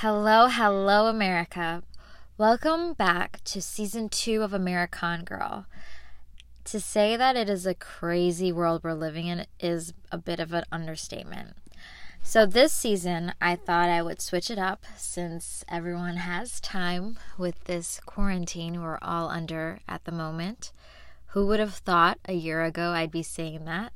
Hello, hello, America. Welcome back to season two of American Girl. To say that it is a crazy world we're living in is a bit of an understatement. So, this season, I thought I would switch it up since everyone has time with this quarantine we're all under at the moment. Who would have thought a year ago I'd be saying that?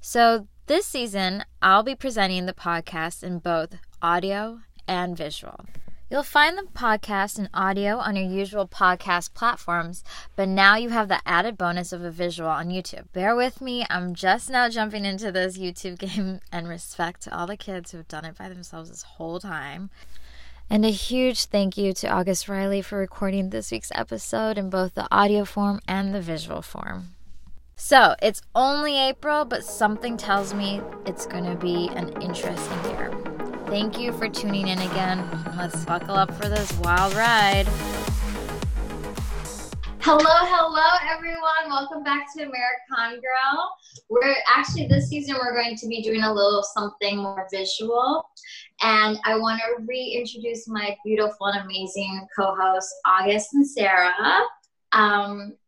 So, this season, I'll be presenting the podcast in both audio and visual. You'll find the podcast and audio on your usual podcast platforms, but now you have the added bonus of a visual on YouTube. Bear with me, I'm just now jumping into this YouTube game, and respect to all the kids who have done it by themselves this whole time. And a huge thank you to August Riley for recording this week's episode in both the audio form and the visual form. So, it's only April, but something tells me it's going to be an interesting year. Thank you for tuning in again. Let's buckle up for this wild ride. Hello, hello, everyone. Welcome back to American Girl. We're actually this season we're going to be doing a little something more visual, and I want to reintroduce my beautiful and amazing co-hosts August and Sarah. Um,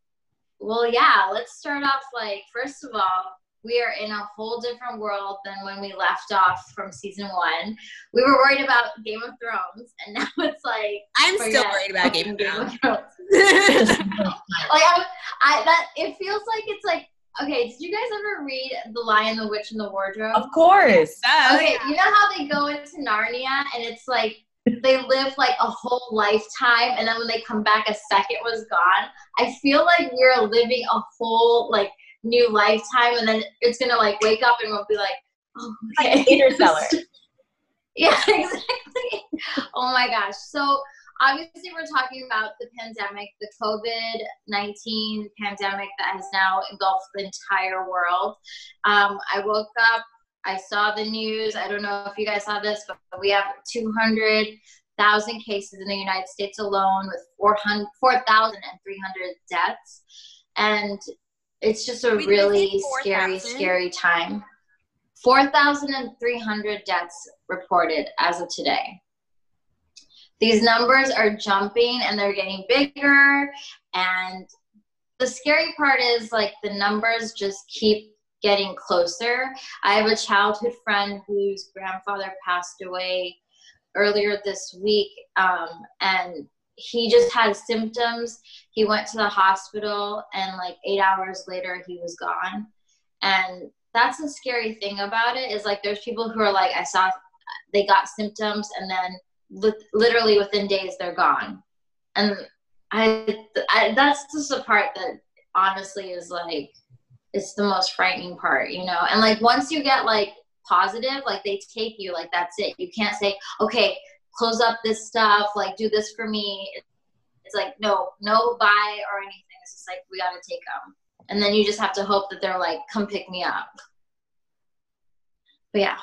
well, yeah, let's start off like first of all, we are in a whole different world than when we left off from season one. We were worried about Game of Thrones, and now it's like I'm still worried about Game of Thrones. Game of Thrones. like I, I, that it feels like it's like okay. Did you guys ever read The Lion, the Witch, and the Wardrobe? Of course. Okay, you know how they go into Narnia, and it's like they live like a whole lifetime and then when they come back a second was gone i feel like we're living a whole like new lifetime and then it's gonna like wake up and we'll be like oh okay. like interstellar yeah exactly. Oh my gosh. So obviously we're talking about the pandemic the covid-19 pandemic that has now engulfed the entire world. Um, i woke up i saw the news. I don't know if you guys saw this but we have 200,000 cases in the united states alone with 4,300 deaths. And it's just a really scary, scary time. 4,300 deaths reported as of today. These numbers are jumping and they're getting bigger. And the scary part is like the numbers just keep getting closer. I have a childhood friend whose grandfather passed away earlier this week. Um, and he just had symptoms. He went to the hospital, and like eight hours later, he was gone. And that's the scary thing about it is like there's people who are like, I saw they got symptoms, and then li- literally within days they're gone. And I, I that's just the part that honestly is like it's the most frightening part, you know. And like once you get like positive, like they take you like that's it. You can't say, okay, close up this stuff, like do this for me. It's like no, no buy or anything. It's just like we got to take them, and then you just have to hope that they're like, come pick me up. But yeah,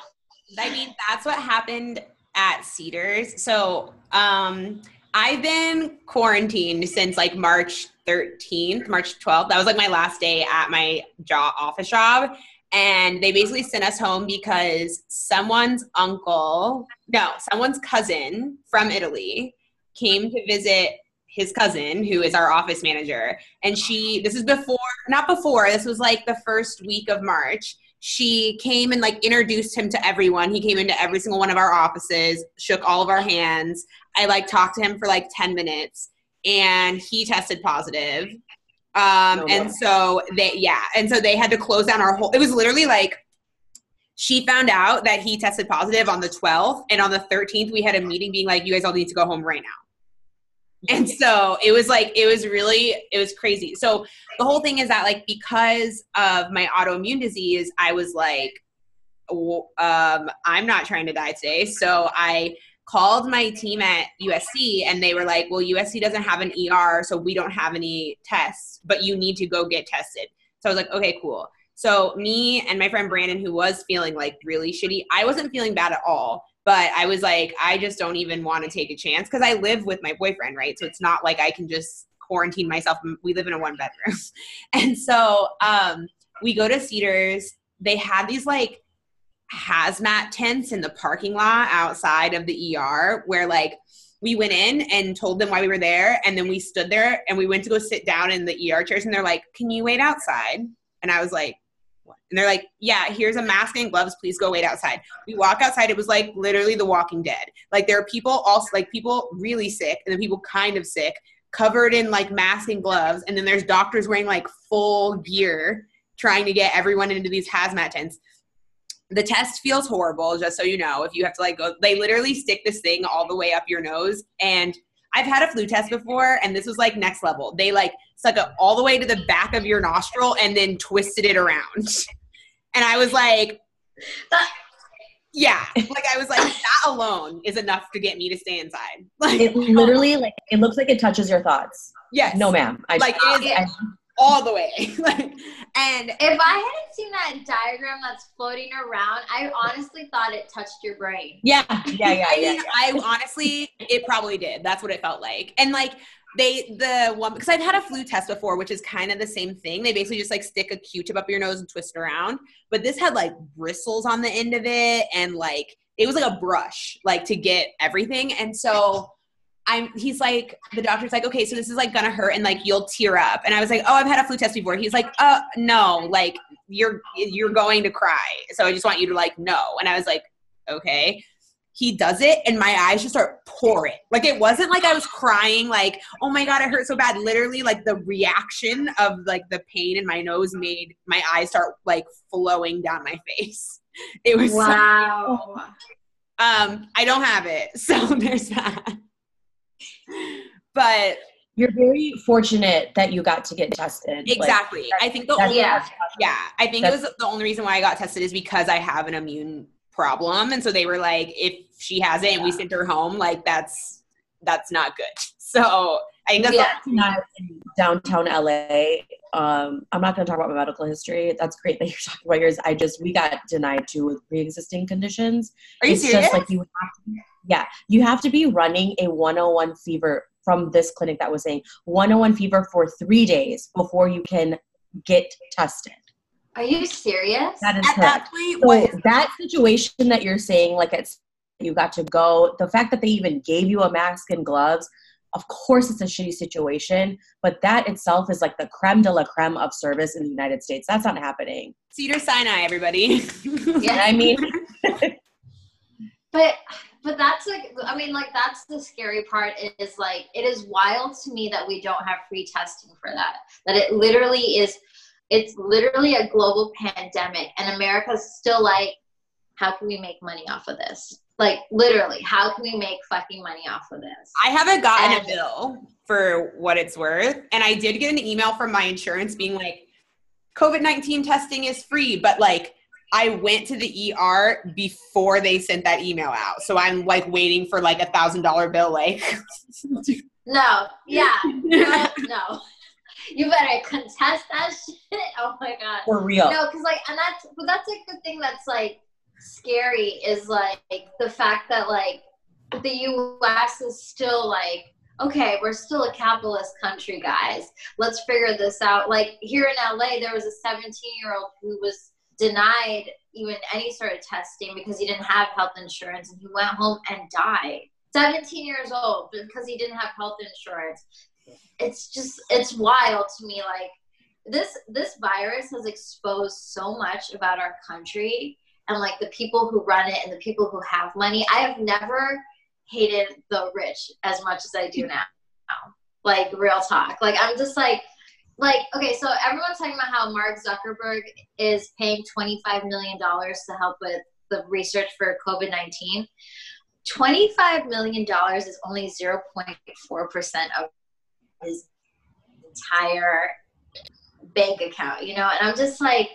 I mean that's what happened at Cedars. So um, I've been quarantined since like March 13th, March 12th. That was like my last day at my job, office job and they basically sent us home because someone's uncle, no, someone's cousin from Italy came to visit his cousin who is our office manager. And she this is before not before this was like the first week of March. She came and like introduced him to everyone. He came into every single one of our offices shook all of our hands. I like talked to him for like 10 minutes and he tested positive um, and so they, yeah, and so they had to close down our whole. It was literally like she found out that he tested positive on the 12th, and on the 13th we had a meeting being like, "You guys all need to go home right now." And so it was like it was really it was crazy. So the whole thing is that like because of my autoimmune disease, I was like, um, I'm not trying to die today. So I called my team at USC and they were like, well, USC doesn't have an ER, so we don't have any tests, but you need to go get tested. So I was like, okay, cool. So me and my friend Brandon, who was feeling like really shitty, I wasn't feeling bad at all. But I was like, I just don't even want to take a chance because I live with my boyfriend, right? So it's not like I can just quarantine myself. We live in a one bedroom. and so um, we go to Cedars. They had these like hazmat tents in the parking lot outside of the ER where like we went in and told them why we were there and then we stood there and we went to go sit down in the ER chairs and they're like, "Can you wait outside?" And I was like, what? And they're like, "Yeah, here's a mask and gloves. Please go wait outside." We walk outside. It was like literally The Walking Dead. Like there are people also like people really sick and then people kind of sick, covered in like masks and gloves, and then there's doctors wearing like full gear trying to get everyone into these hazmat tents the test feels horrible just so you know if you have to like go they literally stick this thing all the way up your nose. And i've had a flu test before and this was like next level. They like stuck it all the way to the back of your nostril and then twisted it around. And i was like yeah like i was like that alone is enough to get me to stay inside. Like it literally like it looks like it touches your thoughts. Yes. No ma'am. I like it is, all the way. like, and if I hadn't seen that diagram that's floating around, I honestly thought it touched your brain. Yeah, yeah, yeah, I, yeah, yeah. I honestly, it probably did. That's what it felt like. And like they, the one because I've had a flu test before, which is kind of the same thing. They basically just like stick a Q-tip up your nose and twist it around. But this had like bristles on the end of it, and like it was like a brush, like to get everything. And so I'm he's like the doctor's like okay so this is like gonna hurt and like you'll tear up. And I was like oh I've had a flu test before. He's like uh no like you're you're going to cry. So I just want you to like know. And I was like okay. He does it and my eyes just start pouring. Like it wasn't like I was crying like oh my god it hurt so bad. Literally like the reaction of like the pain in my nose made my eyes start like flowing down my face. It was wow. So, um I don't have it. So there's that but you're very fortunate that you got to get tested. Exactly. Like, I think the only yeah, yeah, I think it was the only reason why I got tested is because I have an immune problem, and so they were like, if she has it and we sent her home, like that's that's not good. So I think that's yeah. not in downtown LA. Um, I'm not going to talk about my medical history. That's great that you're talking about yours. I just we got denied too with pre-existing conditions. Are you it's serious? Just like you have to, yeah, you have to be running a 101 fever from this clinic that was saying 101 fever for three days before you can get tested. Are you serious? That is At correct. that point, so that situation that you're saying, like it's you got to go. The fact that they even gave you a mask and gloves, of course, it's a shitty situation. But that itself is like the creme de la creme of service in the United States. That's not happening. Cedar Sinai, everybody. yeah, I mean. but but that's like i mean like that's the scary part is like it is wild to me that we don't have free testing for that. That it literally is it's literally a global pandemic and america's still like how can we make money off of this? Like literally how can we make fucking money off of this? I haven't gotten and, a bill for what it's worth and i did get an email from my insurance being like covid-19 testing is free but like I went to the ER before they sent that email out. So I'm like waiting for like a thousand dollar bill like No, yeah. No, no. You better contest that shit. Oh my god. For real. No, because like and that's but that's like the thing that's like scary is like the fact that like the US is still like okay, we're still a capitalist country, guys. Let's figure this out. Like here in LA, there was a 17 year old who was denied even any sort of testing because he didn't have health insurance and he went home and died. 17 years old because he didn't have health insurance. It's just it's wild to me like this this virus has exposed so much about our country and like the people who run it and the people who have money. I have never hated the rich as much as i do now. Like real talk. Like i'm just like like okay so everyone's talking about how mark zuckerberg is paying 25 million dollars to help with the research for covid-19 25 million dollars is only 0.4% of his entire bank account you know? And i'm just like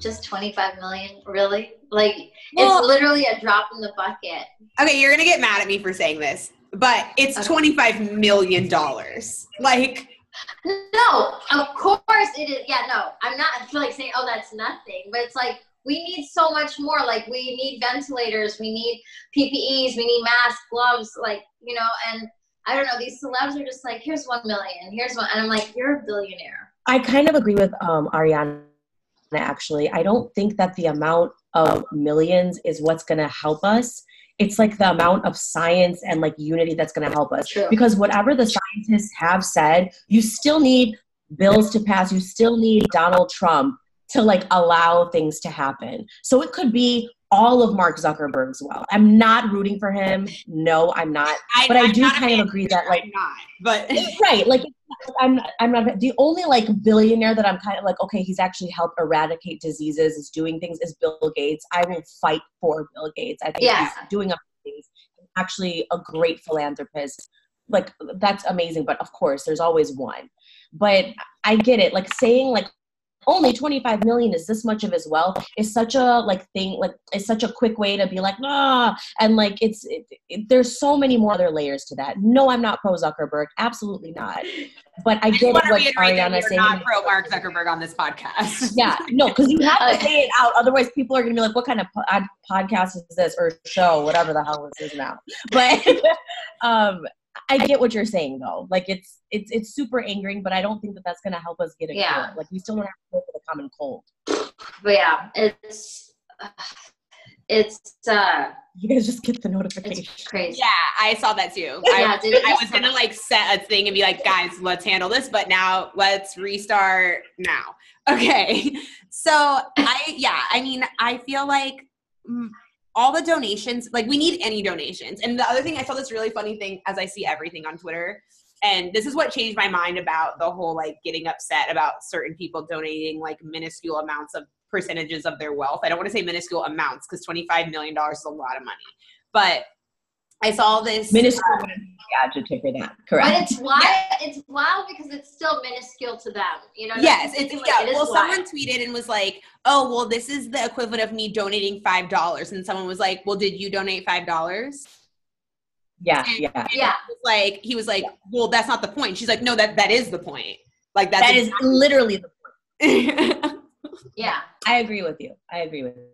just 25 million? Really? Like well, it's literally a drop in the bucket. Okay you're gonna get mad at me for saying this but it's okay. 25 million dollars. Like no, of course it is. Yeah, no, I'm not like saying, oh, that's nothing. But it's like we need so much more. Like we need ventilators, we need PPEs, we need masks, gloves, like you know. And I don't know, these celebs are just like, here's one million, here's one, and I'm like, you're a billionaire. I kind of agree with um, Ariana. Actually, I don't think that the amount of millions is what's going to help us it's like the amount of science and like unity that's going to help us True. because whatever the scientists have said you still need bills to pass you still need donald trump to like allow things to happen so it could be all of mark zuckerberg's well. I'm not rooting for him. No i'm not. I, but i I'm do kind of agree that like not, but right like i'm i'm not the only like billionaire that i'm kind of like okay he's actually helped eradicate diseases is doing things is bill gates. I will fight for bill gates. I think Yeah. he's doing things actually a great philanthropist. Like that's amazing but of course there's always one. But i get it. Like saying like only 25 million is this much of his wealth is such a like thing like it's such a quick way to be like ah and like it's it, it, there's so many more other layers to that. No i'm not pro zuckerberg absolutely not. But i I get what reiterate that ariana's we're saying not pro Mark Zuckerberg on this podcast. yeah no because you have Uh, to say it out otherwise people are gonna be like what kind of pod- podcast is this or show whatever the hell this is now but um I get what you're saying though. Like it's it's it's super angering, but I don't think that that's gonna help us get a Yeah. cure. Like we still don't have to go for the common cold. But yeah, it's it's uh You guys just get the notification. it's crazy. Yeah, I saw that too. Yeah, I, did it I was gonna like set a thing and be like, guys, let's handle this, but now let's restart now. Okay. So I yeah, I mean, I feel like mm, all the donations, like we need any donations. And the other thing, I saw this really funny thing as I see everything on Twitter. And this is what changed my mind about the whole like getting upset about certain people donating like minuscule amounts of percentages of their wealth. I don't want to say minuscule amounts because $25 million is a lot of money. But I saw this Minuscule um, would be the adjective for that. Correct. But it's wild. It's wild because it's still minuscule to them. You know. Yes, That's it's thing, yeah. like, it is well, wild. someone tweeted and was like, "Oh, well, this is the equivalent of me donating five dollars," and someone was like, "Well, did you donate five dollars?" yeah, yeah. Yeah. Like he was like, "Well, that's not the point." She's like, "No, that that is the point. Like that's That is literally the exactly- Yeah. I agree with you. I agree with you.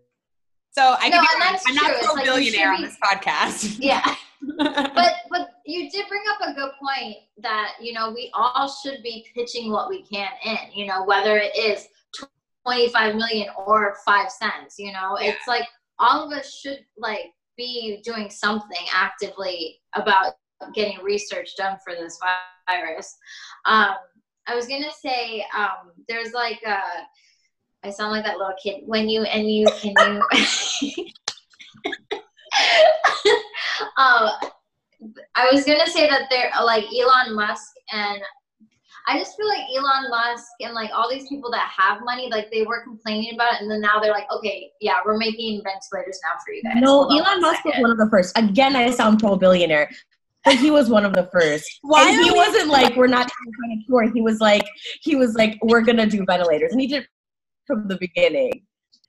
So I No, can be and wrong. that's I'm true. not pro like billionaire on this podcast. Yeah. but but you did bring up a good point that you know we all should be pitching what we can in you know whether it is 25 million or 5 cents you know Yeah. it's like all of us should like be doing something actively about getting research done for this virus um i was gonna say um there's like a i sound like that little kid when you and you can you um, I was gonna say that they're like Elon Musk and I just feel like Elon Musk and like all these people that have money, like they were complaining about it, and then now they're like, okay, yeah, we're making ventilators now for you guys. No, Hold Elon Musk was one of the first. Again, I sound pro billionaire, but he was one of the first. Why and he wasn't like we're not trying to cure. He was like he was like we're gonna do ventilators, and he did from the beginning.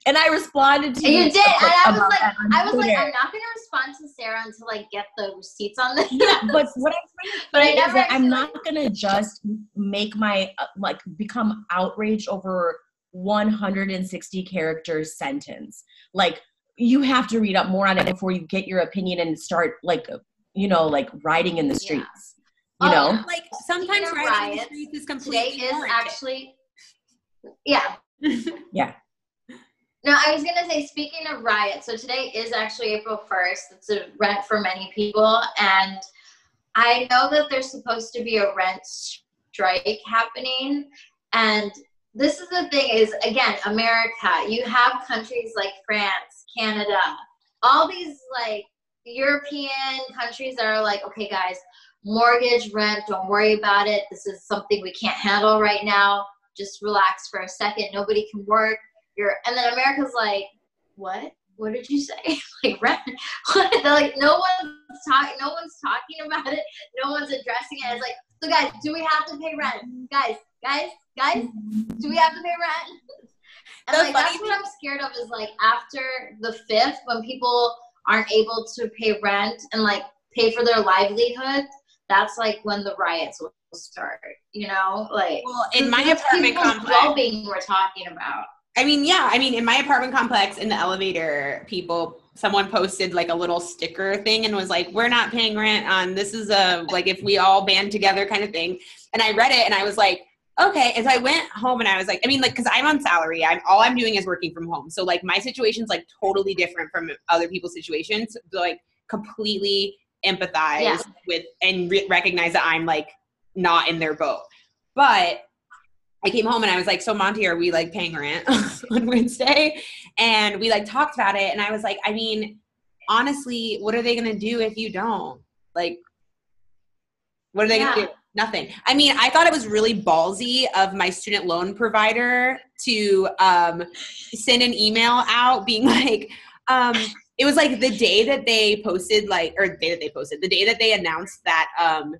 And I responded to And you did, and I was like, I was like, I'm not gonna respond to Sarah until I get the receipts on this. yeah, but what I'm trying to But I say is never that I'm not gonna just make my uh, like become outraged over 160 characters sentence. Like you have to read up more on it before you get your opinion and start like you know like riding in the Yeah. streets. Oh, You know, like sometimes of in the streets is completely Today is actually, yeah. Yeah. No, I was gonna say, speaking of riots, so today is actually April 1st. It's a rent for many people, and I know that there's supposed to be a rent strike happening, and this is the thing is again, America. You have countries like France, Canada, all these like European countries that are like, okay, guys, mortgage, rent, don't worry about it. This is something we can't handle right now. Just relax for a second. Nobody can work. You're, and then America's like, what? What did you say? like rent? They're like, no one's talking. No one's talking about it. No one's addressing it. It's like, so guys, do we have to pay rent? Guys, guys, guys, do we have to pay rent? And The like that's what I'm scared of is like after the fifth, when people aren't able to pay rent and like pay for their livelihood, that's like when the riots will start. You know, like Well, in my apartment complex, well-being we're talking about. I mean, yeah, I mean, in my apartment complex, in the elevator, people, someone posted like a little sticker thing and was like, "We're not paying rent on this is a like if we all band together kind of thing." And I read it and I was like, okay. And so I went home and I was like, I mean, like, because I'm on salary. I'm all I'm doing is working from home. So like my situation's like totally different from other people's situations. So, like completely empathize Yeah. with and re- recognize that I'm like not in their boat. But I came home and I was like, so Monty, are we like paying rent on Wednesday? And we like talked about it. And I was like, I mean, honestly, what are they gonna do if you don't? Like, what are they Yeah. gonna do? Nothing. I mean, I thought it was really ballsy of my student loan provider to um, send an email out being like, um, it was like the day that they posted, like, or the day that they posted, the day that they announced that um,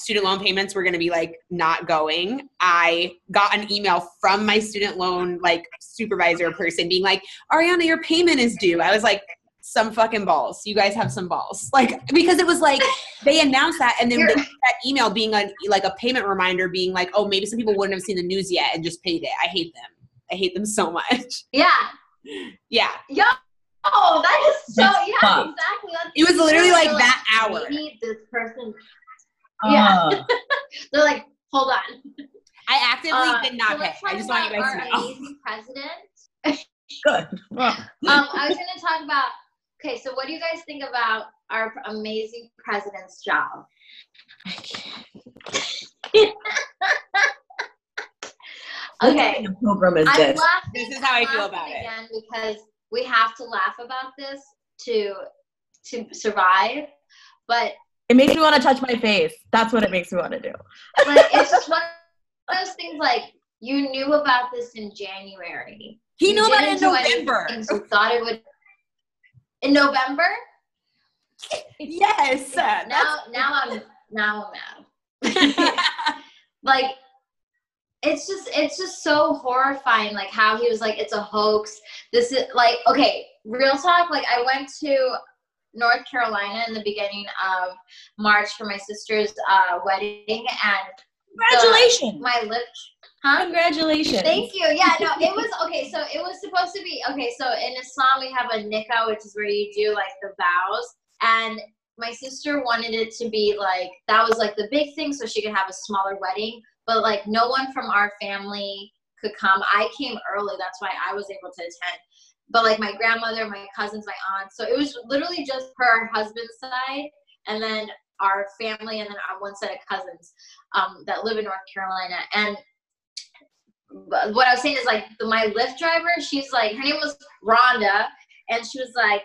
student loan payments were going to be like not going. I got an email from my student loan like supervisor person being like, Ariana, your payment is due. I was like, some fucking balls. You guys have some balls. Like, because it was like they announced that and then they, that email being a, like a payment reminder being like, oh, maybe some people wouldn't have seen the news yet and just paid it. I hate them. I hate them so much. Yeah. yeah. Yo, oh, that is so, That's yeah, fucked. exactly. That's It was literally They're like that hour. Maybe this person, Yeah. Uh, they're like, hold on. I actively Uh, did not so pay. let's talk I just want you about guys our to know. amazing president. good. Well, Um, I was going to talk about. Okay, so what do you guys think about our amazing president's job? what Okay, kind of program is I'm this? laughing. This is how I I'm feel laughing about it. again because we have to laugh about this to to survive. But It makes me want to touch my face. That's what it makes me want to do. like, it's just one of those things. Like you knew about this in January. He You knew about it in didn't do anything, November. So thought it would in November. yes. now, now I'm now I'm mad. like it's just it's just so horrifying like how he was like it's a hoax this is like okay real talk like i went to north carolina in the beginning of march for my sister's uh, wedding and Congratulations. my lip huh Congratulations. Thank you. Yeah, no, it was okay. So it was supposed to be okay. So in Islam, we have a nikah, which is where you do like the vows. And my sister wanted it to be like that was like the big thing, so she could have a smaller wedding. But like no one from our family could come. I came early, that's why I was able to attend. But like my grandmother, my cousins, my aunt. So it was literally just her husband's side, and then our family, and then our one set of cousins um, that live in North Carolina. And what I was saying is like the, my Lyft driver, she's like, her name was Rhonda, and she was like,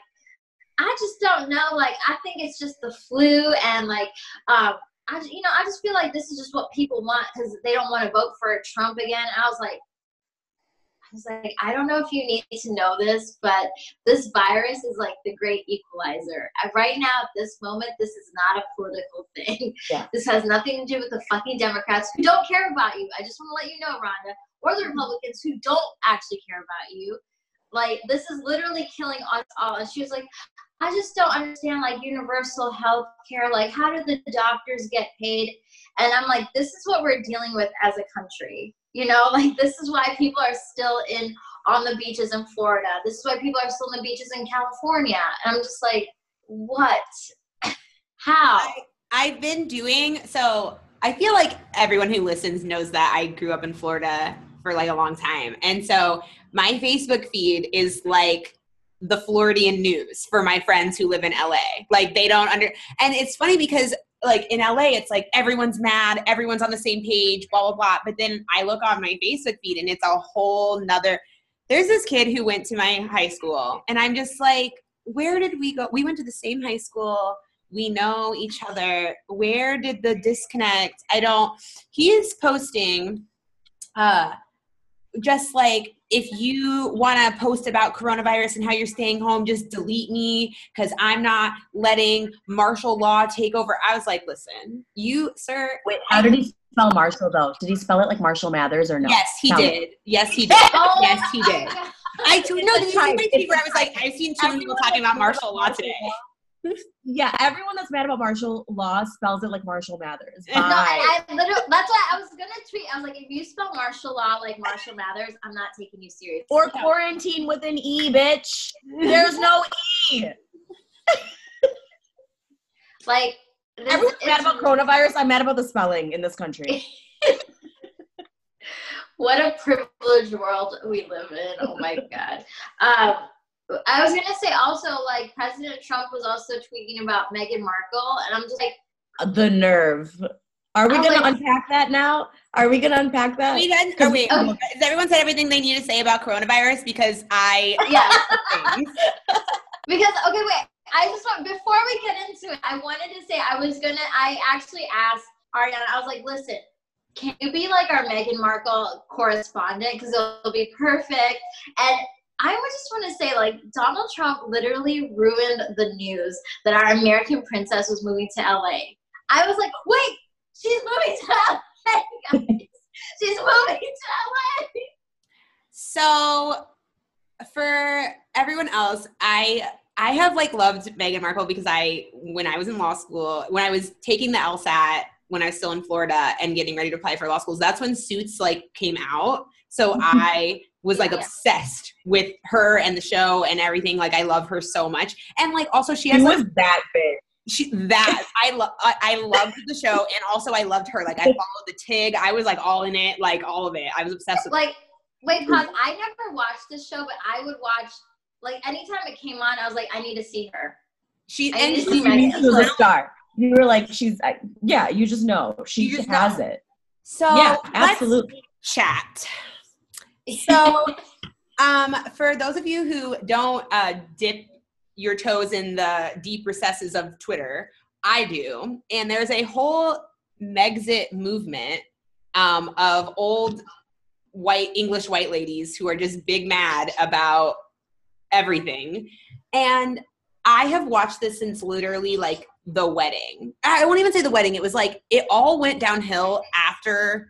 I just don't know. Like, I think it's just the flu, and like, um, I, you know, I just feel like this is just what people want because they don't want to vote for Trump again. And I was like, was like, I don't know if you need to know this, but this virus is like the great equalizer. Uh, Right now, at this moment, this is not a political thing. Yeah. This has nothing to do with the fucking Democrats who don't care about you. I just want to let you know, Rhonda, or the Republicans who don't actually care about you. Like, this is literally killing us all. And she was like, I just don't understand, like, universal health care. Like, how do the doctors get paid? And I'm like, this is what we're dealing with as a country. You know, like, this is why people are still in on the beaches in Florida. This is why people are still on the beaches in California. And I'm just like, what? How? I, I've been doing so. I feel like everyone who listens knows that I grew up in Florida for like a long time, and so my Facebook feed is like the Floridian news for my friends who live in LA. Like they don't under, and it's funny because like in LA, it's like everyone's mad, everyone's on the same page, blah blah blah. But then I look on my Facebook feed, and it's a whole nother. There's this kid who went to my high school, and I'm just like, where did we go? We went to the same high school we know each other where did the disconnect i don't he is posting uh just like if you want to post about coronavirus and how you're staying home just delete me because i'm not letting martial law take over. I was like listen you sir Wait, how did he spell Marshall though? Did he spell it like Marshall Mathers or no? yes he me. did. Yes he did. Oh yes he did. I no this is my It's feed where a i was like i've seen too many people talking about martial law today Yeah, everyone that's mad about martial law spells it like Marshall Mathers. No, No, and I literally, that's why I was gonna tweet. I was like, if you spell martial law like Marshall Mathers, I'm not taking you serious. or quarantine with an E, bitch. There's no E. Like, this, Everyone's mad about coronavirus. I'm mad about the spelling in this country. what a privileged world we live in. Oh my god. Um, I was gonna say also like President Trump was also tweeting about Meghan Markle, and I'm just like the nerve. Are we I was gonna like- unpack that now? Are we gonna unpack that? We done, or wait, Okay. has everyone said everything they need to say about coronavirus? Because I yeah. Because okay, wait. I just want before we get into it, I wanted to say I was gonna. I actually asked Ariana. I was like, "Listen, can you be like our Meghan Markle correspondent? Because it'll be perfect." And I would just want to say, like, Donald Trump literally ruined the news that our American princess was moving to LA. I was like, "Wait, she's moving to LA, guys. She's moving to LA." So for everyone else, I I have like loved Meghan Markle because I when I was in law school, when I was taking the LSAT when I was still in Florida and getting ready to apply for law schools, that's when Suits like came out. So I was like Yeah. obsessed with her and the show and everything. Like I love her so much. And like also she She has like, was that big. she that I love I, I loved the show and also I loved her. Like I followed the Tig. I was like all in it, like all of it. I was obsessed with like wait pause i never watched the show but i would watch like anytime it came on i was like i need to see her she I and she see Meghan. You knew she was a star. You were like, she's, uh, yeah, you just know. She just has know. it. so yeah, absolutely. chat. So, um, for those of you who don't uh, dip your toes in the deep recesses of Twitter, I do, and there's a whole Megxit movement um, of old white English white ladies who are just big mad about everything, and I have watched this since literally like the wedding. I won't even say the wedding. It was like it all went downhill after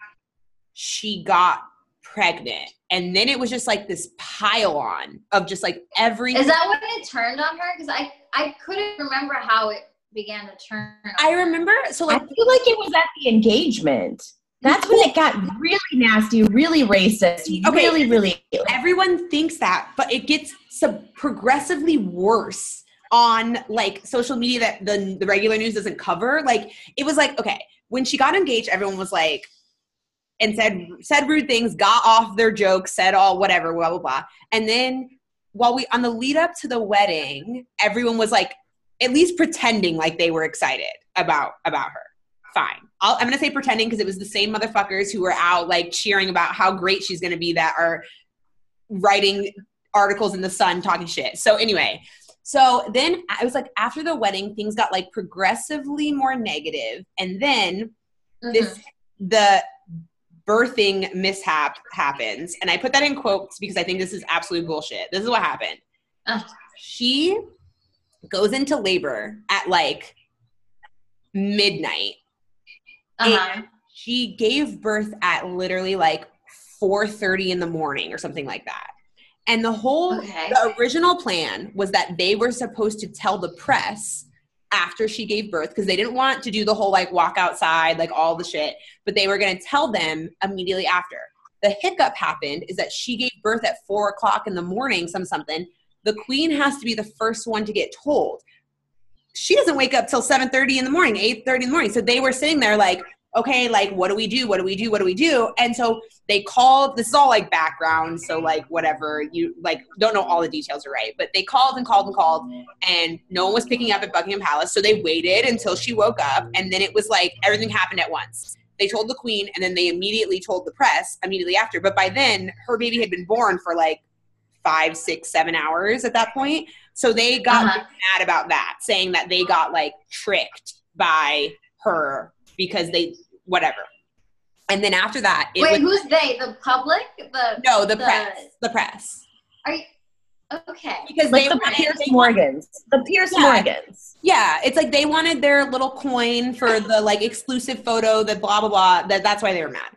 she got pregnant. And then it was just like this pile on of just like every is that when it turned on her because i i couldn't remember how it began to turn on I remember so like I feel like it was at the engagement. That's when it got really nasty, really racist, Okay. really, really. everyone thinks that, but it gets sub- progressively worse on like social media that the, the regular news doesn't cover. Like it was like, okay, when she got engaged, everyone was like, and said said rude things, got off their jokes, said all whatever, blah blah blah. And then while we on the lead up to the wedding, everyone was like at least pretending like they were excited about about her. Fine. I'll, I'm gonna say pretending because it was the same motherfuckers who were out like cheering about how great she's gonna be that are writing articles in the sun talking shit. So anyway, so then I was like after the wedding, things got like progressively more negative, and then Mhm. this the birthing mishap happens. And i put that in quotes because i think this is absolute bullshit. This is what happened. She goes into labor at like midnight. Uh-huh. and she gave birth at literally like 4.30 in the morning or something like that. And the whole Okay. the original plan was that they were supposed to tell the press after she gave birth because they didn't want to do the whole like walk outside like all the shit but they were going to tell them immediately after. The hiccup happened is that she gave birth at four o'clock in the morning some something. The queen has to be the first one to get told. She doesn't wake up till 7.30 in the morning 8.30 in the morning so they were sitting there like okay like what do we do? What do we do? What do we do? And so they called this is all like background so like whatever you like don't know all the details are right but they called and called and called and no one was picking up at buckingham palace so they waited until she woke up and then it was like everything happened at once. They told the queen and then they immediately told the press immediately after but by then her baby had been born for like five six seven hours at that point so they got Uh-huh. mad about that saying that they got like tricked by her because they whatever and then after that it wait was who's they the public the no the, the- press the press are you okay because Like they the wanted, Piers they Morgans. The Piers Yeah. Morgans. Yeah, it's like they wanted their little coin for the like exclusive photo that blah blah blah. That that's why they were mad.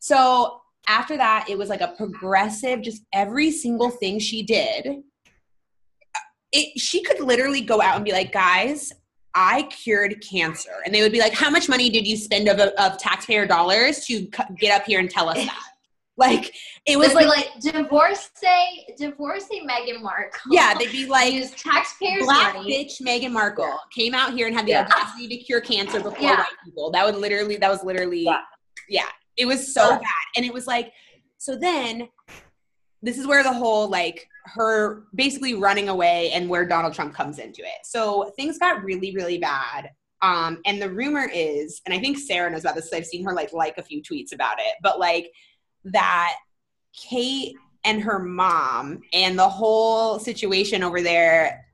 So after that, it was like a progressive, just every single thing she did. Uh, it she could literally go out and be like, guys, I cured cancer, and they would be like, how much money did you spend of of taxpayer dollars to c- get up here and tell us that? Like it was like, like divorcee divorcee Meghan Markle yeah, they'd be like, use taxpayers black money bitch Meghan Markle came out here and had the Yeah. audacity to cure cancer before Yeah. white people. That would literally, that was literally, yeah, Yeah. it was so Yeah. bad. And it was like, So then this is where the whole like her basically running away and where Donald Trump comes into it. So things got really, really bad. Um, and the rumor is, and I think Sarah knows about this. I've seen her like like a few tweets about it, but like that Kate and her mom and the whole situation over there,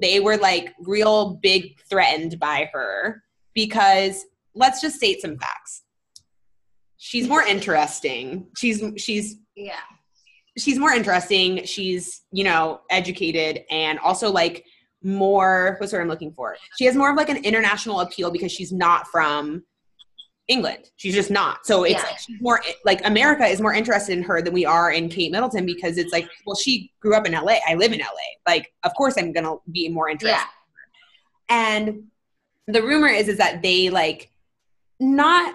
they were like real big threatened by her because let's just state some facts. She's more interesting. She's she's Yeah. She's more interesting. She's, you know, educated and also like more what's what I'm looking for. She has more of like an international appeal because she's not from England. She's just not. So it's Yeah. like she's more like America is more interested in her than we are in Kate Middleton because it's like, well, she grew up in LA. I live in LA. Like, of course I'm gonna be more interested. Yeah. And the rumor is is that they like not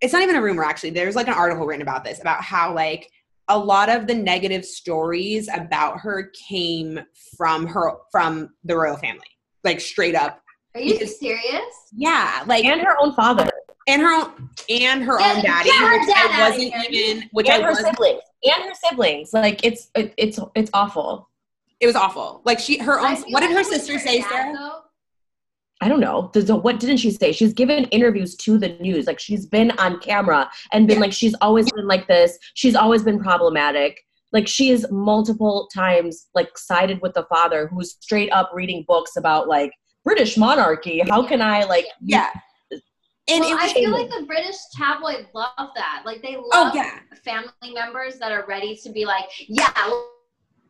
it's not even a rumor actually. There's like an article written about this about how like a lot of the negative stories about her came from her from the royal family. Like straight up. Are you Because- serious? Yeah, like And her own father. and her own and her Yeah, own daddy, get her which dad I wasn't even which and I her was siblings. And her siblings. Like it's it, it's it's awful. it was awful. Like she her own what did her sister her say, dad, Sarah? though. I don't know. Does- What didn't she say? She's given interviews to the news. Like she's been on camera and been Yeah. like she's always been like this. She's always been problematic. Like she is multiple times like sided with the father who's straight up reading books about like British monarchy. How can I like Yeah. And well, I feel like the British tabloid love that. Like they love Oh yeah. family members that are ready to be like, yeah,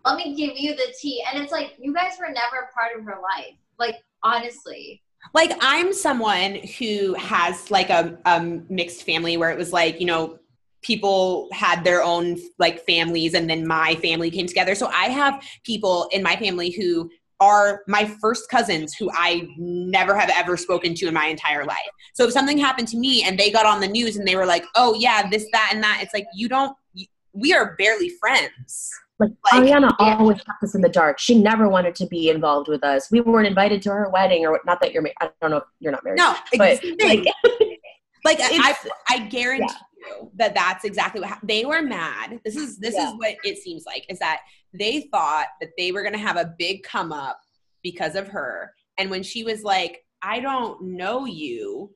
let me give you the tea. And it's like, you guys were never part of her life. Like, honestly. like i'm someone who has like a, a mixed family where it was like you know people had their own like families and then my family came together so i have people in my family who are my first cousins who i never have ever spoken to in my entire life so if something happened to me and they got on the news and they were like oh yeah this that and that it's like you don't we are barely friends Like, Like, Ariana yeah. always kept us in the dark. She never wanted to be involved with us. We weren't invited to her wedding, or not that you're. Ma- I don't know. if You're not married. no but like, like I, I guarantee you that that's exactly what hap- they were mad. This is this Yeah. is what it seems like is that they thought that they were going to have a big come up because of her, and when she was like, "I don't know you,"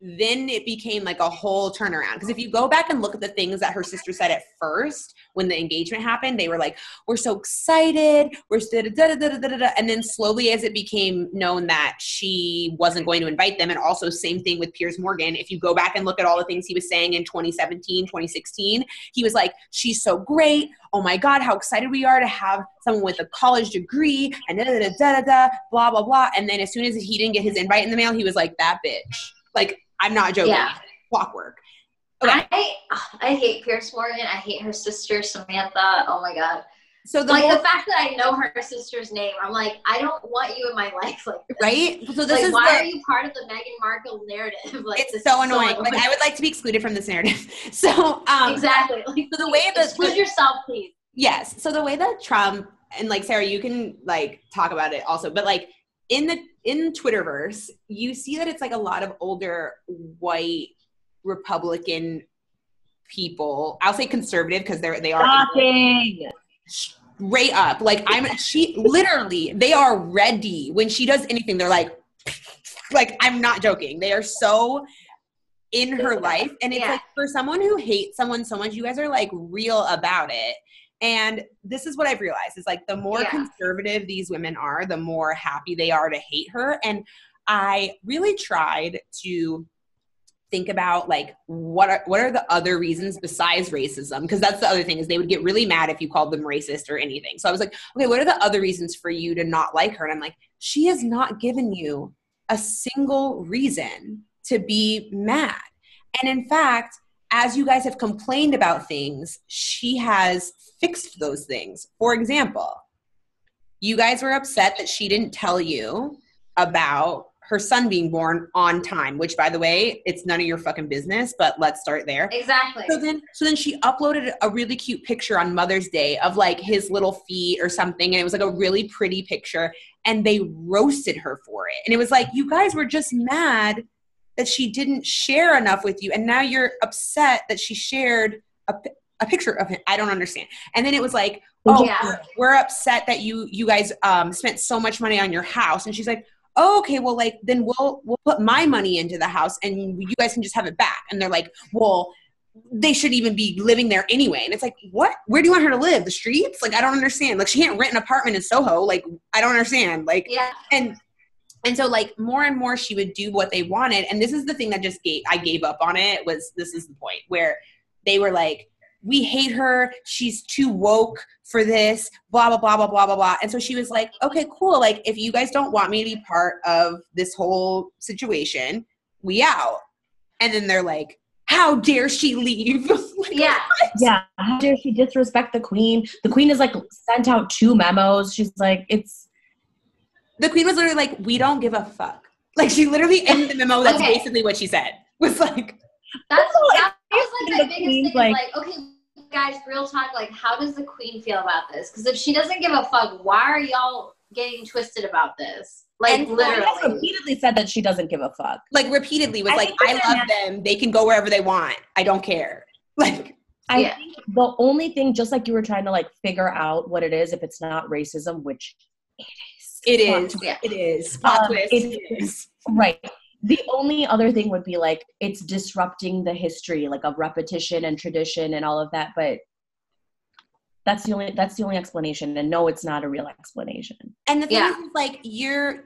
then it became like a whole turnaround. Because if you go back and look at the things that her sister said at first when the engagement happened, they were like, "We're so excited, we're da da da da da da da," and then slowly as it became known that she wasn't going to invite them, and also same thing with Piers Morgan. If you go back and look at all the things he was saying in 2017, 2016, he was like, "She's so great. Oh my God, how excited we are to have someone with a college degree and da da da da da blah blah blah." And then as soon as he didn't get his invite in the mail, he was like, "That bitch." Like I'm not joking. Yeah. Clockwork. Okay. I I hate Piers Morgan. I hate her sister Samantha. Oh my god. So the like whole, the fact that I know her sister's name, I'm like, I don't want you in my life like this. right? So this like, is why what, are you part of the Meghan Markle narrative? Like, it's is so annoying. Like I would like to be excluded from this narrative. So um exactly. Like, so the way that exclude yourself, please. Yes. So the way that Trump and like Sarah, you can like talk about it also, but like in the in Twitterverse, you see that it's like a lot of older white Republican people. I'll say conservative because they're they are shocking. straight up. Like I'm she literally they are ready when she does anything. They're like like I'm not joking. They are so in her life and it's Yeah. like for someone who hates someone so much you guys are like real about it and this is what i've realized is like the more Yeah. conservative these women are the more happy they are to hate her. And i really tried to think about like what are what are the other reasons besides racism? Because that's the other thing is they would get really mad if you called them racist or anything. So i was like okay what are the other reasons for you to not like her? And i'm like she has not given you a single reason to be mad. And in fact as you guys have complained about things she has fixed those things. For example you guys were upset that she didn't tell you about her son being born on time which by the way it's none of your fucking business but let's start there. Exactly. so then so then she uploaded a really cute picture on mother's day of like his little feet or something and it was like a really pretty picture and they roasted her for it. And it was like you guys were just mad that she didn't share enough with you and now you're upset that she shared a a picture of him. I don't understand. And then it was like, oh, Yeah. we're upset that you you guys um, spent so much money on your house. And she's like, oh, okay, well, like then we'll we'll put my money into the house, and you guys can just have it back. And they're like, well, they should even be living there anyway. And it's like, what? Where do you want her to live? The streets? Like, I don't understand. Like, she can't rent an apartment in Soho. Like, I don't understand. Like, Yeah. and and so like more and more she would do what they wanted. And this is the thing that just gave i gave up on it was this is the point where they were like we hate her. She's too woke for this blah blah blah blah blah blah blah. And so she was like okay cool. Like if you guys don't want me to be part of this whole situation we out. And then they're like how dare she leave? Like, Yeah. Yeah, how dare she disrespect the queen? The queen is like sent out two memos. She's like, it's the queen was literally like we don't give a fuck like she literally ended the memo that's Okay. basically what she said was like That's Also, that was the like the biggest thing. Like, like, okay, guys, real talk. Like, how does the queen feel about this? Because if she doesn't give a fuck, why are y'all getting twisted about this? Like, And so- she has literally. repeatedly said that she doesn't give a fuck. like repeatedly was I like, I that love them. They can go wherever they want. I don't care. Like, I Yeah. think the only thing, just like you were trying to like figure out what it is, if it's not racism, which it is. It Plot is. twist. Yeah. It is. Plot Um, twist. it- It is. Right. The only other thing would be like it's disrupting the history, like of repetition and tradition and all of that. But that's the only that's the only explanation. And no, it's not a real explanation. And the thing Yeah. is, is, like, you're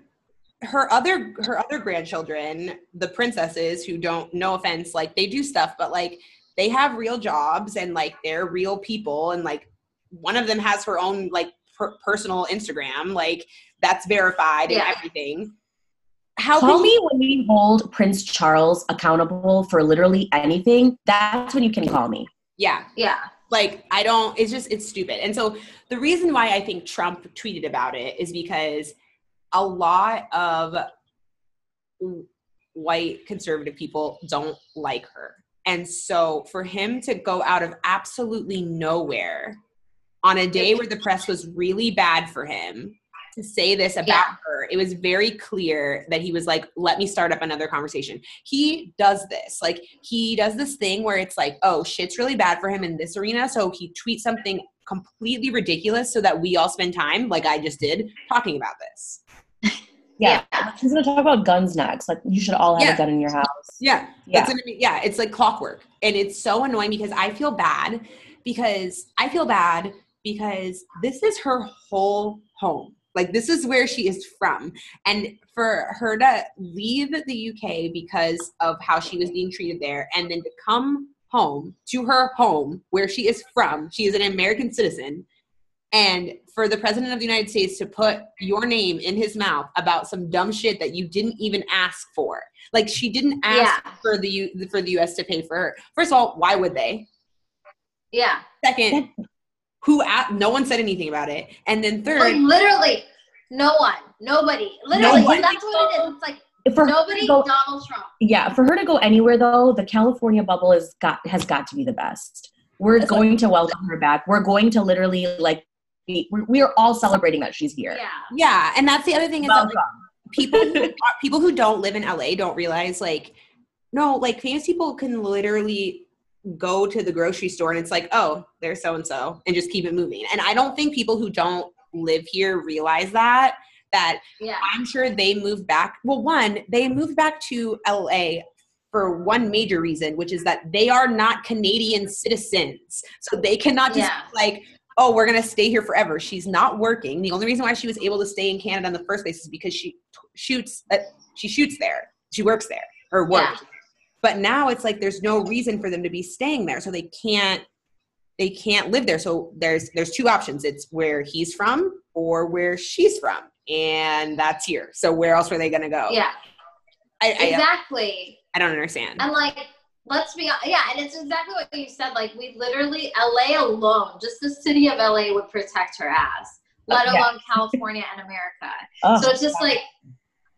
her other her other grandchildren, the princesses who don't, no offense, like they do stuff, but like they have real jobs and like they're real people, and like one of them has her own like per- personal Instagram, like that's verified and everything. How Call can me when we hold Prince Charles accountable for literally anything. That's when you can call me. Yeah. Yeah. like i don't it's just it's stupid and so the reason why i think trump tweeted about it is because a lot of white conservative people don't like her and so for him to go out of absolutely nowhere on a day where the press was really bad for him to say this about Yeah. her it was very clear that he was like let me start up another conversation he does this like he does this thing where it's like oh shit's really bad for him in this arena so he tweets something completely ridiculous so that we all spend time like i just did talking about this Yeah. Yeah. He's gonna talk about guns next. Like you should all have Yeah. a gun in your house. yeah Yeah. It's gonna be, yeah, it's like clockwork. And it's so annoying because I feel bad because I feel bad because this is her whole home. Like this is where she is from. And for her to leave the UK because of how she was being treated there and then to come home to her home where she is from, she is an American citizen. And for the president of the United States to put your name in his mouth about some dumb shit that you didn't even ask for. Like she didn't ask Yeah. for the U- for the US to pay for her. First of all, why would they? Yeah. Second, who a- no one said anything about it. And then Like, third, literally, no one. Nobody. Literally. Nobody. That's what it is. It's like For nobody, go- Donald Trump. yeah, for her to go anywhere though, the California bubble is got has got to be the best. We're That's going to welcome her back. We're going to literally like be, we're, we are all celebrating that she's here. Yeah. yeah, and that's the other thing is that like, people who, people who don't live in LA don't realize like no, like famous people can literally go to the grocery store and it's like, oh, there's so and so, and just keep it moving. And I don't think people who don't live here realize that. That Yeah. I'm sure they moved back. Well, one, they moved back to LA for one major reason, which is that they are not Canadian citizens. So they cannot just Yeah. like, oh, we're going to stay here forever. She's not working. The only reason why she was able to stay in Canada in the first place is because she t- shoots, uh, she shoots there. She works there or works. But now it's like there's no reason for them to be staying there. So they can't they can't live there. So there's there's two options. It's where he's from or where she's from. And that's here. So where else were they gonna go? Yeah. I, I, Exactly. I don't understand. And like, let's be yeah, and it's exactly what you said. Like, we literally LA alone, just the city of LA would protect her ass, let uh, Yeah. alone California and America. Oh, So it's just like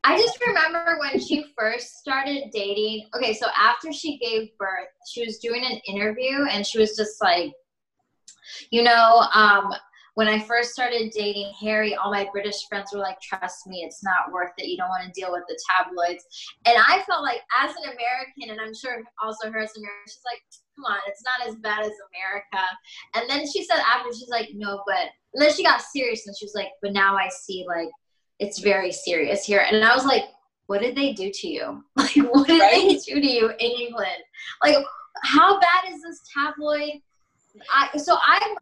I just remember when she first started dating. Okay, so after she gave birth, she was doing an interview and she was just like, you know, um, when I first started dating Harry, all my British friends were like, "Trust me, it's not worth it. You don't want to deal with the tabloids." And I felt like, as an American, and I'm sure also her as an American, she's like, "Come on, it's not as bad as America." And then she said after, she's like, "No, but." And then she got serious, and she was like, "But now I see like it's very serious here." And I was like, "What did they do to you? Like, what did Right? they do to you in England? Like, how bad is this tabloid?" I so I'm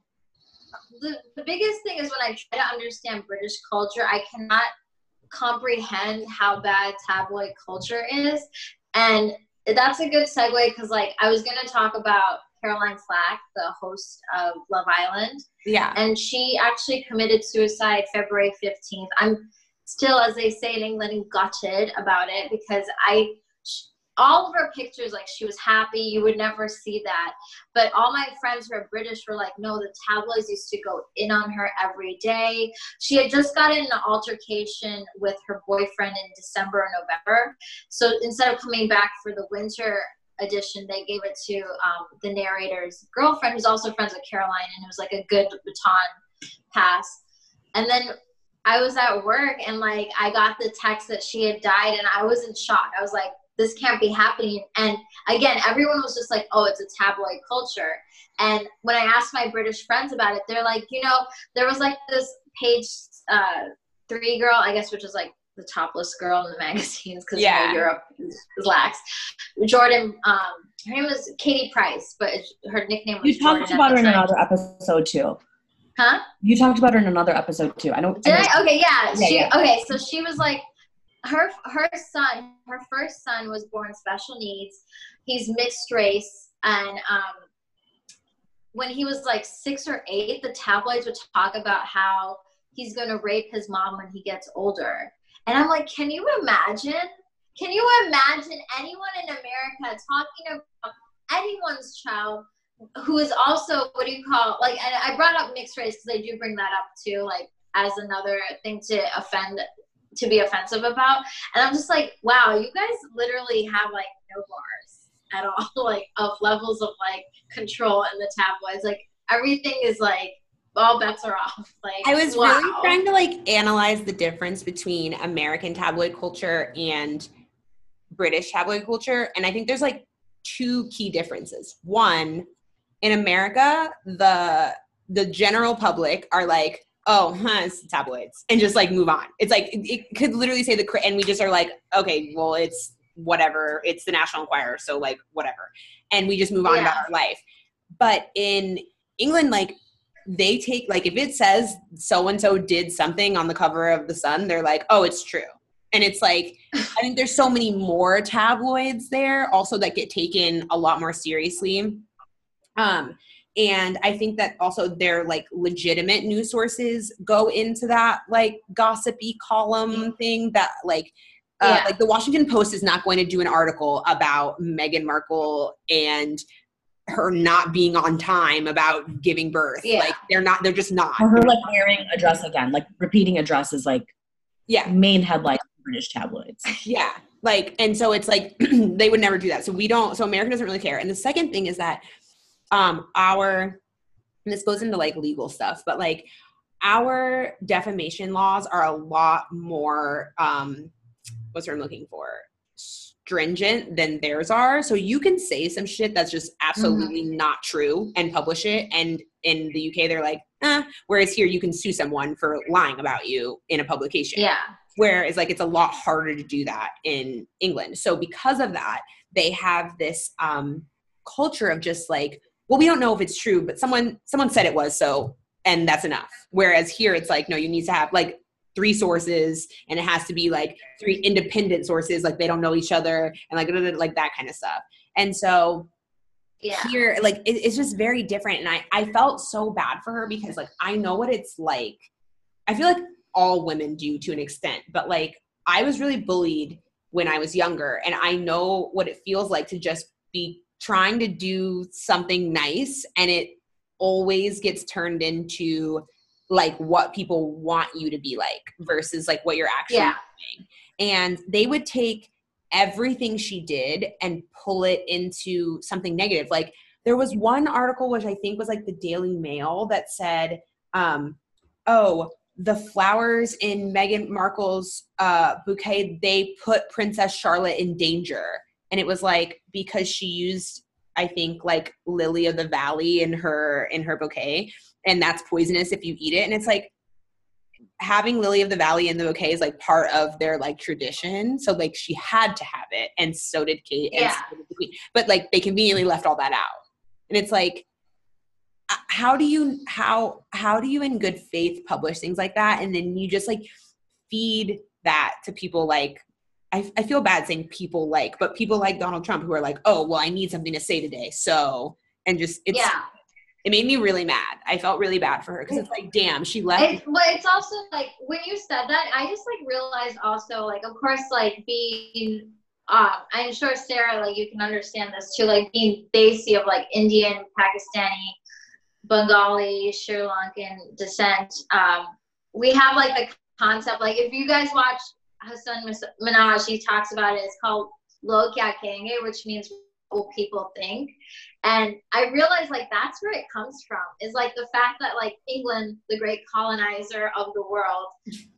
the, the biggest thing is when I try to understand British culture, I cannot comprehend how bad tabloid culture is. And that's a good segue because, like, I was going to talk about Caroline Flack, the host of Love Island, Yeah. and she actually committed suicide February 15th. I'm still, as they say in England, gutted about it because I, all of her pictures, like she was happy, you would never see that. But all my friends who are British were like, no, the tabloids used to go in on her every day. She had just gotten an altercation with her boyfriend in December or November. So instead of coming back for the winter edition, they gave it to um, the narrator's girlfriend, who's also friends with Caroline, and it was like a good baton pass. And then I was at work and like I got the text that she had died, and I was in shock. I was like, this can't be happening. And again, everyone was just like, oh, it's a tabloid culture. And when I asked my British friends about it, they're like, you know, there was like this page uh, three girl, I guess, which is like the topless girl in the magazines because Yeah. you know, Europe is, lax. Jordan, um, her name was Katie Price, but her nickname was You talked Jordan about her in another episode too. Huh? You talked about her in another episode too. I know. Did I? Okay, yeah. Yeah, she yeah. okay, so she was like her her son, her first son was born special needs. He's mixed race and um when he was like 6 or 8, the tabloids would talk about how he's going to rape his mom when he gets older. And I'm like, can you imagine? Can you imagine anyone in America talking about anyone's child who is also what do you call like and I brought up mixed race because they do bring that up too, like as another thing to offend to be offensive about. And I'm just like, wow, you guys literally have like no bars at all, like of levels of like control in the tabloids. Like everything is like all bets are off. Like I was wow. really trying to like analyze the difference between American tabloid culture and British tabloid culture. And I think there's like two key differences. One, in America, the the general public are like, oh, huh, it's tabloids, and just like move on. It's like it, it could literally say the and we just are like, okay, well, it's whatever. It's the National Enquirer, so like whatever, and we just move on about our life. But in England, like they take like if it says so and so did something on the cover of the Sun, they're like, oh, it's true. And it's like, I think there's so many more tabloids there also that get taken a lot more seriously. Um, and I think that also their like legitimate news sources go into that like gossipy column thing that like uh, Yeah. like the Washington Post is not going to do an article about Meghan Markle and her not being on time about giving birth. Yeah. Like they're not, they're just not. Or her like wearing a dress again, like repeating a dress is like Yeah. main headline British tabloids. Yeah. Like, and so it's like they would never do that. So we don't, so America doesn't really care. And the second thing is that um our and this goes into like legal stuff, but like our defamation laws are a lot more um what's what I'm looking for? Stringent than theirs are. So you can say some shit that's just absolutely not true and publish it. And in the UK, they're like, eh. Whereas here, you can sue someone for lying about you in a publication Yeah. whereas like it's a lot harder to do that in england so because of that they have this um culture of just like well we don't know if it's true but someone someone said it was so and that's enough. Whereas here it's like no you need to have like three sources and it has to be like three independent sources like they don't know each other and like like that kind of stuff. And so Yeah. here like it, it's just very different and I, I felt so bad for her because like i know what it's like. I feel like all women do to an extent but like i was really bullied when i was younger and i know what it feels like to just be trying to do something nice and it always gets turned into like what people want you to be like versus like what you're actually Yeah. doing and they would take everything she did and pull it into something negative. Like there was one article which I think was like the Daily Mail that said um oh, the flowers in Meghan Markle's uh, bouquet, they put Princess Charlotte in danger. And it was like because she used, I think, like lily of the valley in her in her bouquet, and that's poisonous if you eat it. And it's like having lily of the valley in the bouquet is like part of their like tradition. So like she had to have it, and so did Kate. And Yeah. so did the Queen. But like they conveniently left all that out, and it's like uh, how do you how how do you in good faith publish things like that and then you just like feed that to people like I, I feel bad saying people like but people like donald trump who are like oh well i need something to say today so and just it's yeah. it made me really mad i felt really bad for her because it's like damn she left It, but it's also like when you said that, I just like realized also like of course like being um I'm sure Sarah like you can understand this too like being Desi of like Indian, Pakistani, Bengali, Sri Lankan descent. Um, we have like the concept like if you guys watch Hasan Mis- Minhaj, he talks about it. It's called Lo Kya Kenge, which means what people think. And I realized like that's where it comes from is like the fact that like England, the great colonizer of the world,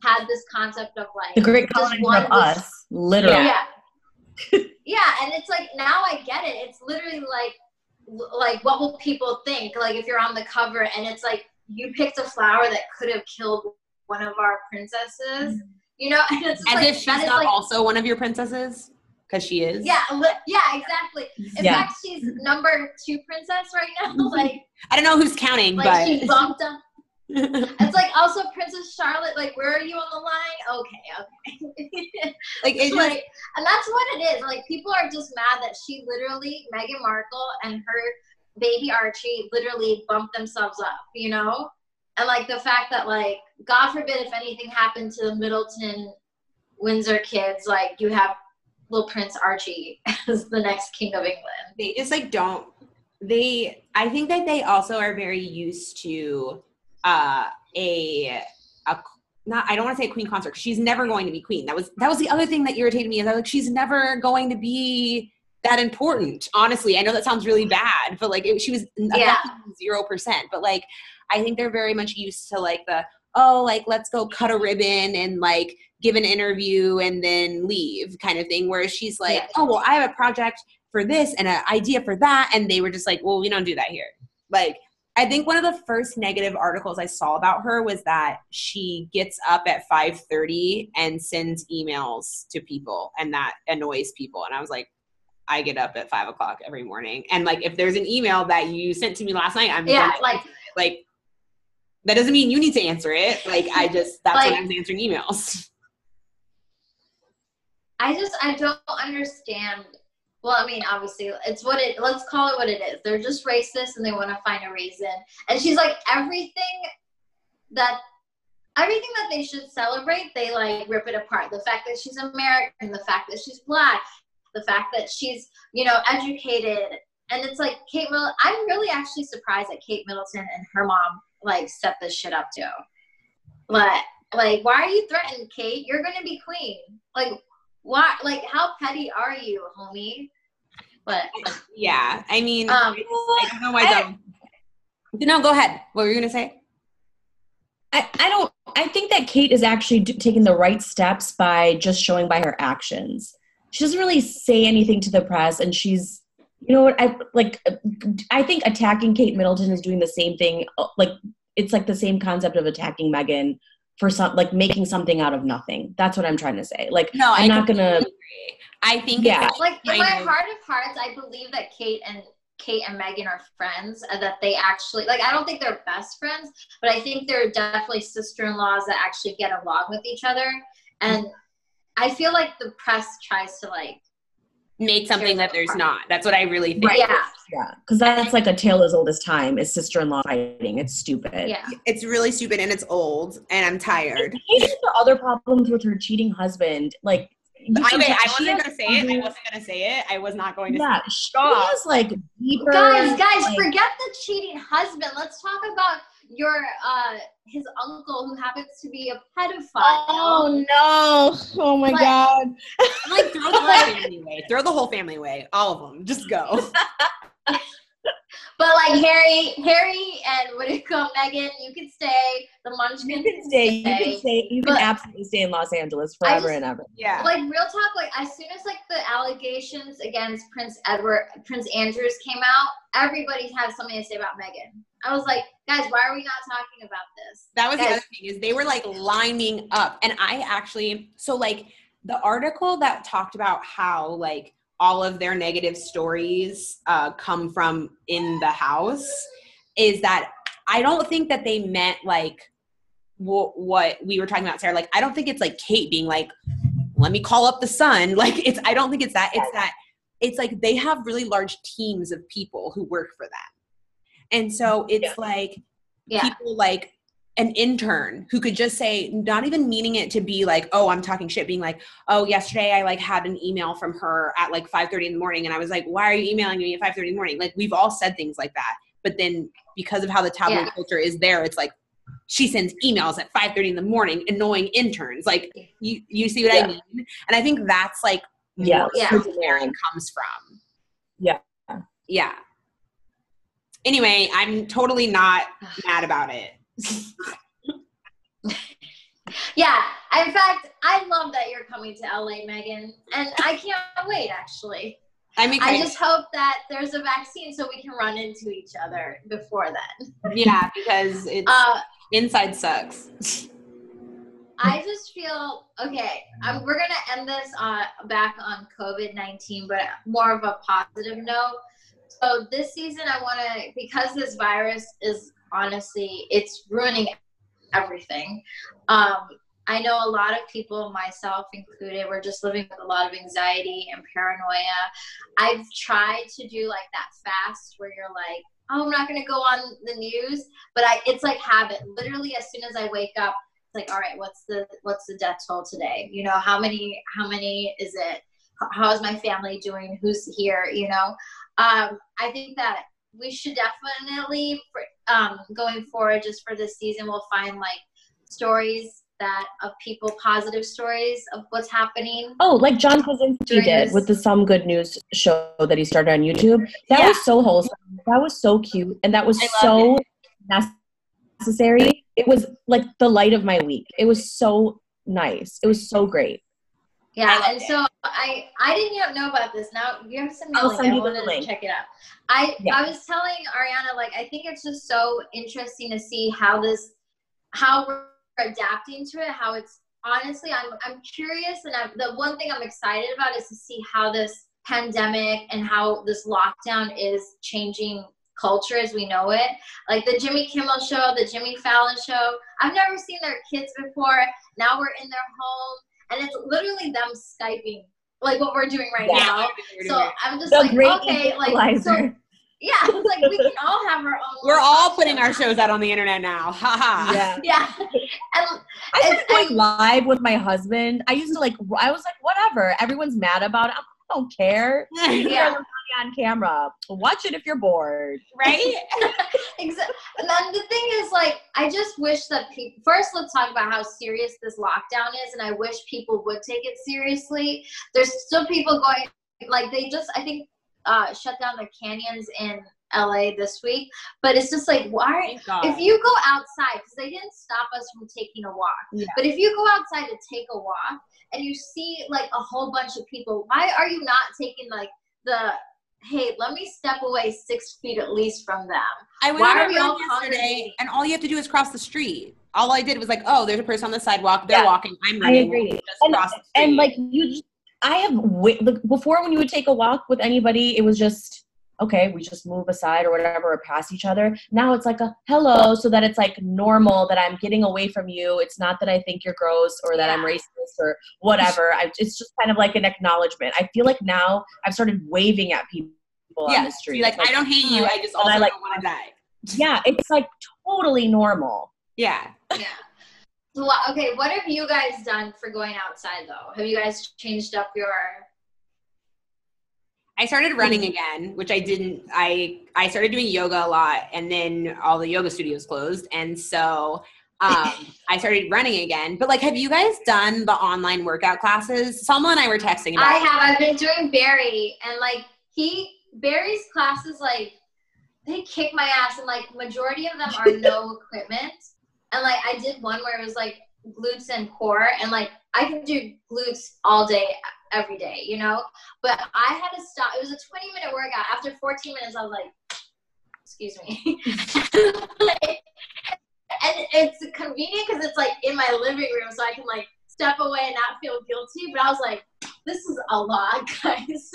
had this concept of like The great colonizer of dis- us, literally. Yeah. yeah, and it's like now I get it. It's literally like like what will people think? Like if you're on the cover and it's like you picked a flower that could have killed one of our princesses. Mm-hmm. You know, and it's just as like, if she's not like also one of your princesses because she is yeah, li- yeah, exactly. In Yeah. fact, she's number two princess right now. Like, i don't know who's counting like she but bumped up. It's like also Princess Charlotte. Like, where are you on the line? Okay, okay. like it just, like, and that's what it is. Like, people are just mad that she literally, Meghan Markle, and her baby Archie literally bumped themselves up. You know, and like the fact that like, God forbid, if anything happened to the Middleton, Windsor kids, like you have little Prince Archie as the next king of England. they just like don't they i think that they also are very used to uh a a not i don't want to say a queen consort 'cause she's never going to be queen that was that was the other thing that irritated me is I was like she's never going to be that important honestly i know that sounds really bad but like it, she was Yeah. zero percent but like i think they're very much used to like the oh like let's go cut a ribbon and like give an interview and then leave kind of thing whereas she's like Yeah. oh well i have a project for this and an idea for that and they were just like well we don't do that here like i think one of the first negative articles i saw about her was that she gets up at 5.30 and sends emails to people and that annoys people and i was like i get up at 5 o'clock every morning and like if there's an email that you sent to me last night i'm Yeah, gonna like like that doesn't mean you need to answer it like i just that's Like- when i was answering emails I just I don't understand. Well, I mean, obviously, it's what it. Let's call it what it is. They're just racist, and they want to find a reason. And she's like everything that everything that they should celebrate, they like rip it apart. The fact that she's American, the fact that she's black, the fact that she's you know educated, and it's like Kate Middleton. I'm really actually surprised that Kate Middleton and her mom like set this shit up too. But like, why are you threatened, Kate? You're gonna be queen. Like, why? Like, how petty are you, homie? But yeah i mean Um, i don't know why I- don't no go ahead what were you gonna say I, I don't I think that Kate is actually d- taking the right steps by just showing by her actions. She doesn't really say anything to the press and she's you know what I like I think attacking Kate Middleton is doing the same thing uh, like it's like the same concept of attacking Meghan for some like making something out of nothing. That's what I'm trying to say. Like no I'm not gonna agree. i think Yeah. like, in my heart of hearts, I believe that Kate and Kate and Meghan are friends, and that they actually like. I don't think they're best friends, but I think they're definitely sister-in-laws that actually get along with each other. And I feel like the press tries to like, make something that there's not that's what i really think Right. yeah, yeah, because that's like a tale as old as time. Is sister-in-law fighting? It's stupid. yeah. it's really stupid and it's old and i'm tired the other problems with her cheating husband. Like you I, can wait, tell I wasn't gonna say it. I wasn't gonna say it. I was not going to. Yeah, she Stop. has like deeper. Guys, guys, like- forget the cheating husband. Let's talk about your uh his uncle who happens to be a pedophile. Oh no! Oh my Like- god! Like throw the whole family away. Throw the whole family away. All of them. Just go. But like Harry, Harry, and what do you call Meghan? You can stay. The Munchkins You can stay. You can stay. You can absolutely stay in Los Angeles forever just- and ever. Yeah. Like real talk, like as soon as like the allegations against Prince Edward, Prince Andrews came out, everybody had something to say about Meghan. I was like, guys, why are we not talking about this? That was the other thing is they were like lining up, and I actually so like the article that talked about how like all of their negative stories uh, come from in the house is that I don't think that they meant like wh- what we were talking about, Sarah. Like I don't think it's like Kate being like, "Let me call up the sun." Like it's I don't think it's that. It's that it's like they have really large teams of people who work for them, and so it's Yeah. like Yeah. people like an intern who could just say not even meaning it to be like oh i'm talking shit being like oh yesterday i like had an email from her at like 5.30 in the morning and i was like why are you emailing me at 5.30 in the morning like we've all said things like that but then because of how the tabloid Yeah. culture is there it's like she sends emails at 5.30 in the morning annoying interns like you you see what Yeah. i mean and i think that's like Yeah. more Yeah. where it comes from Yeah. yeah anyway i'm totally not mad about it Yeah. In fact, I love that you're coming to LA, Meghan, and I can't wait. Actually, i mean I just hope that there's a vaccine so we can run into each other before then. yeah because it's Uh, inside sucks I just feel okay. Um, we're gonna end this uh, back on COVID nineteen, but more of a positive note. So this season, I want to because this virus is honestly it's ruining everything. Um, I know a lot of people, myself included, we're just living with a lot of anxiety and paranoia. I've tried to do like that fast where you're like, oh, I'm not gonna go on the news, but I it's like habit. Literally, as soon as I wake up it's like all right what's the what's the death toll today you know how many how many is it how is my family doing who's here you know um i think that we should definitely um going forward just for this season we'll find like stories that of people positive stories of what's happening Oh, like John Krasinski did with the Some Good News show that he started on YouTube. That Yeah. was so wholesome. That was so cute, and that was so necessary. It was like the light of my week. It was so nice. It was so great. Yeah, and it. so I I didn't even know about this. Now you have to send me a I'll send you the link. check it out. I Yeah. I was telling Ariana like I think it's just so interesting to see how this how we're adapting to it. How it's honestly I'm I'm curious, and I'm, the one thing I'm excited about is to see how this pandemic and how this lockdown is changing culture as we know it. Like the Jimmy Kimmel show, the Jimmy Fallon show. I've never seen their kids before. Now we're in their home and it's literally them skyping like what we're doing right Yeah. now so i'm just The like great okay like so yeah it's like we can all have our own we're all putting show. our shows out on the internet now haha yeah. yeah and I started going live with my husband. I used to like. I was like, whatever. Everyone's mad about it. I don't care. Yeah. On camera. Watch it if you're bored. right Exa- and then the thing is like i just wish that people first let's talk about how serious this lockdown is and i wish people would take it seriously there's still people going like they just i think uh shut down the canyons in la this week but it's just like why if you go outside because they didn't stop us from taking a walk Yeah. but if you go outside to take a walk and you see like a whole bunch of people why are you not taking like the hey let me step away six feet at least from them I went Why are we all yesterday, congregating? and all you have to do is cross the street. All I did was like, oh, there's a person on the sidewalk. They're Yeah. walking. I'm I agree. Just And- cross the street. and like you just, i have wi- like before when you would take a walk with anybody it was just okay we just move aside or whatever or pass each other. Now it's like a hello so that it's like normal that i'm getting away from you. It's not that i think you're gross or that i'm racist or whatever. I, it's just kind of like an acknowledgement. I feel like now i've started waving at people yeah, on the street. you're like, I don't hate you. I just And also I, like- don't want to die. yeah it's like totally normal. Yeah. yeah. So, okay what have you guys done for going outside though? Have you guys changed up your I started running again, which I didn't. I I started doing yoga a lot, and then all the yoga studios closed, and so um, I started running again. But like, have you guys done the online workout classes? Selma and I were texting about. i have i've been doing barry and like he barry's classes like they kick my ass, and like majority of them are no equipment. And like I did one where it was like glutes and core, and like I can do glutes all day, every day, you know. But I had to stop. It was a 20 minute workout. After 14 minutes, I was like, "Excuse me." and it's convenient because it's like in my living room, so I can like step away and not feel guilty. But I was like, "This is a lot, guys."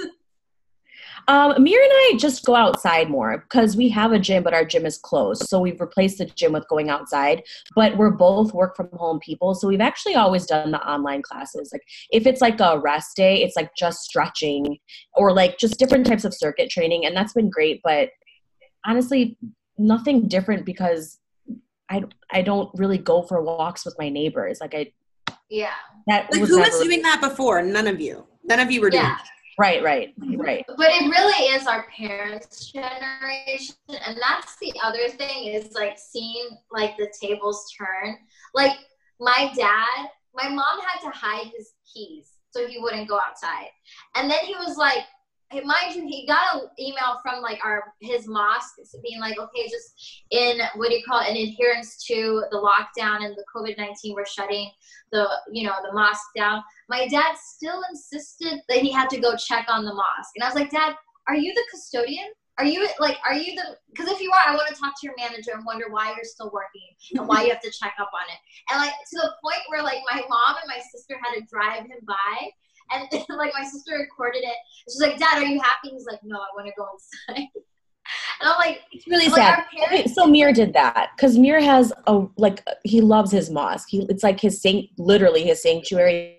Um, Amir and I just go outside more because we have a gym, but our gym is closed. So we've replaced the gym with going outside. But we're both work from home people, so we've actually always done the online classes. Like if it's like a rest day, it's like just stretching or like just different types of circuit training, and that's been great. But honestly, nothing different because I I don't really go for walks with my neighbors. Like I yeah. That like was who was doing that before? None of you. None of you were doing. Yeah. Right, right, right. But it really is our parents' generation, and that's the other thing is like seeing like the tables turn. Like my dad, my mom had to hide his keys so he wouldn't go outside, and then he was like, mind you, he got an email from like our his mosque being like, okay, just in what do you call it, in adherence to the lockdown and the COVID nineteen, we're shutting the you know the mosque down. My dad still insisted that he had to go check on the mosque, and I was like, Dad, are you the custodian? Are you like, are you the? Because if you are, I want to talk to your manager and wonder why you're still working and why you have to check up on it. And like to the point where like my mom and my sister had to drive him by and like my sister recorded it. She's like, Dad, are you happy? He's like, No, I want to go inside. And I'm like, it's really I'm sad. Like, parents- so Mir did that because Mir has a like he loves his mosque. He it's like his saint, literally his sanctuary.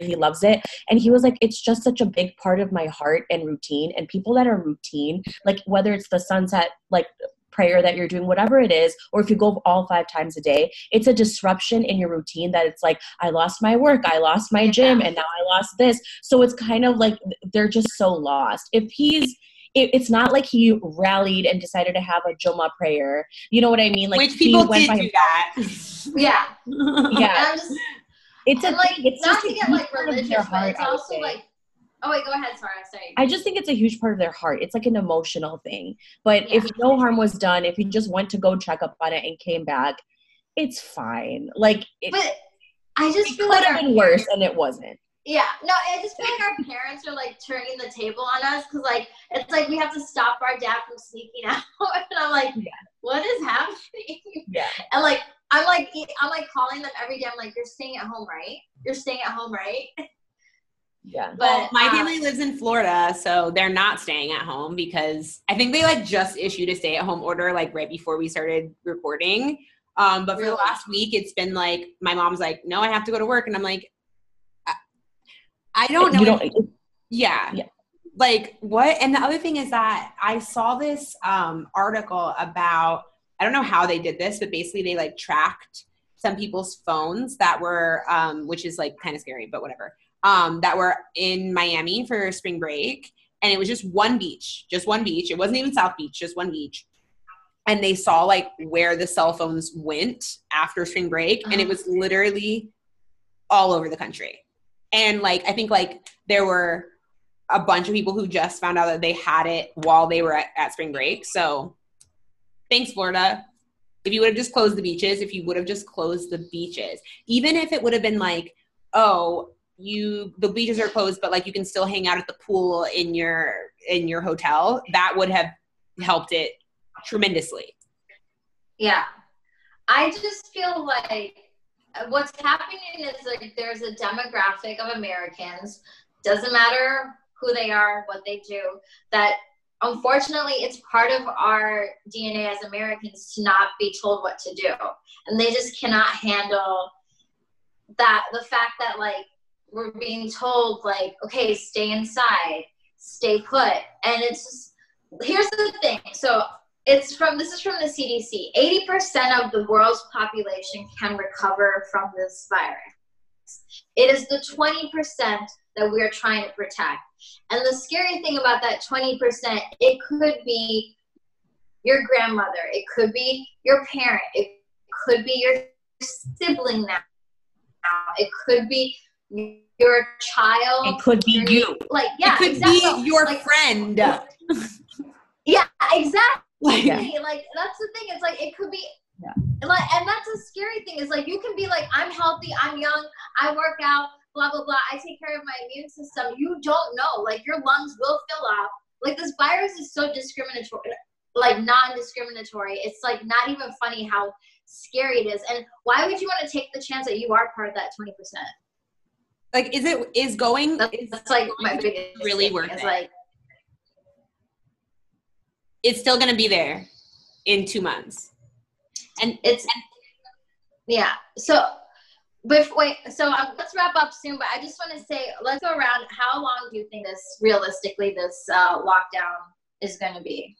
He loves it, and he was like, it's just such a big part of my heart and routine. And people that are routine, like whether it's the sunset, like prayer that you're doing, whatever it is, or if you go all five times a day, it's a disruption in your routine that it's like, I lost my work, I lost my gym, and now I lost this. So it's kind of like they're just so lost. If he's it's not like he rallied and decided to have a Jummah prayer. You know what I mean? Like which people did do that. yeah, yeah. it's a, like it's not to get like religious, but it's also like Oh wait, go ahead. Sorry, sorry. I just think it's a huge part of their heart. It's like an emotional thing. But yeah. if no harm was done, if you just went to go check up on it and came back, it's fine. Like, it, but I just it feel could have been worse, and it wasn't. Yeah, no, I just feel like our parents are like turning the table on us because like it's like we have to stop our dad from sneaking out, and I'm like, yeah. what is happening? Yeah, and like I'm like I'm like calling them every day. I'm like, you're staying at home, right? You're staying at home, right? Yeah. But well, my um, family lives in Florida, so they're not staying at home because I think they like just issued a stay at home order like right before we started recording. Um, but for the last week, it's been like my mom's like, "No, I have to go to work," and I'm like, "I, I don't know." You don't, yeah. yeah. Like what? And the other thing is that I saw this um, article about I don't know how they did this, but basically they like tracked some people's phones that were, um, which is like kind of scary, but whatever um, that were in Miami for spring break. And it was just one beach, just one beach. It wasn't even South Beach, just one beach. And they saw like where the cell phones went after spring break. And it uh-huh. was literally all over the country. And like, I think like there were a bunch of people who just found out that they had it while they were at, at spring break. So thanks, Florida. If you would have just closed the beaches, if you would have just closed the beaches, even if it would have been like, oh, you the beaches are closed but like you can still hang out at the pool in your in your hotel. That would have helped it tremendously. Yeah. I just feel like what's happening is like there's a demographic of americans doesn't matter who they are what they do that unfortunately it's part of our dna as americans to not be told what to do. And they just cannot handle that the fact that like we're being told like, okay, stay inside, stay put, and it's just, here's the thing. So it's from this is from the CDC. 80% of the world's population can recover from this virus. It is the 20% that we are trying to protect. And the scary thing about that 20%, it could be your grandmother, it could be your parent, it could be your sibling now, it could be your child. It could be you. Like, yeah, it could exactly. be your like, friend. yeah, exactly. Like, Yeah. Like that's the thing. It's like it could be Yeah. like and that's a scary thing, is like you can be like, I'm healthy, I'm young, I work out, blah blah blah, I take care of my immune system. You don't know. Like your lungs will fill up. Like this virus is so discriminatory like non-discriminatory. It's like not even funny how scary it is. And why would you want to take the chance that you are part of that 20%? Like is it is going That's, is that's like my biggest really thing, worth is it. like it's still gonna be there in two months. And it's yeah so but wait so um, let's wrap up soon but i just want to say let's go around how long do you think this realistically this uh, lockdown is going to be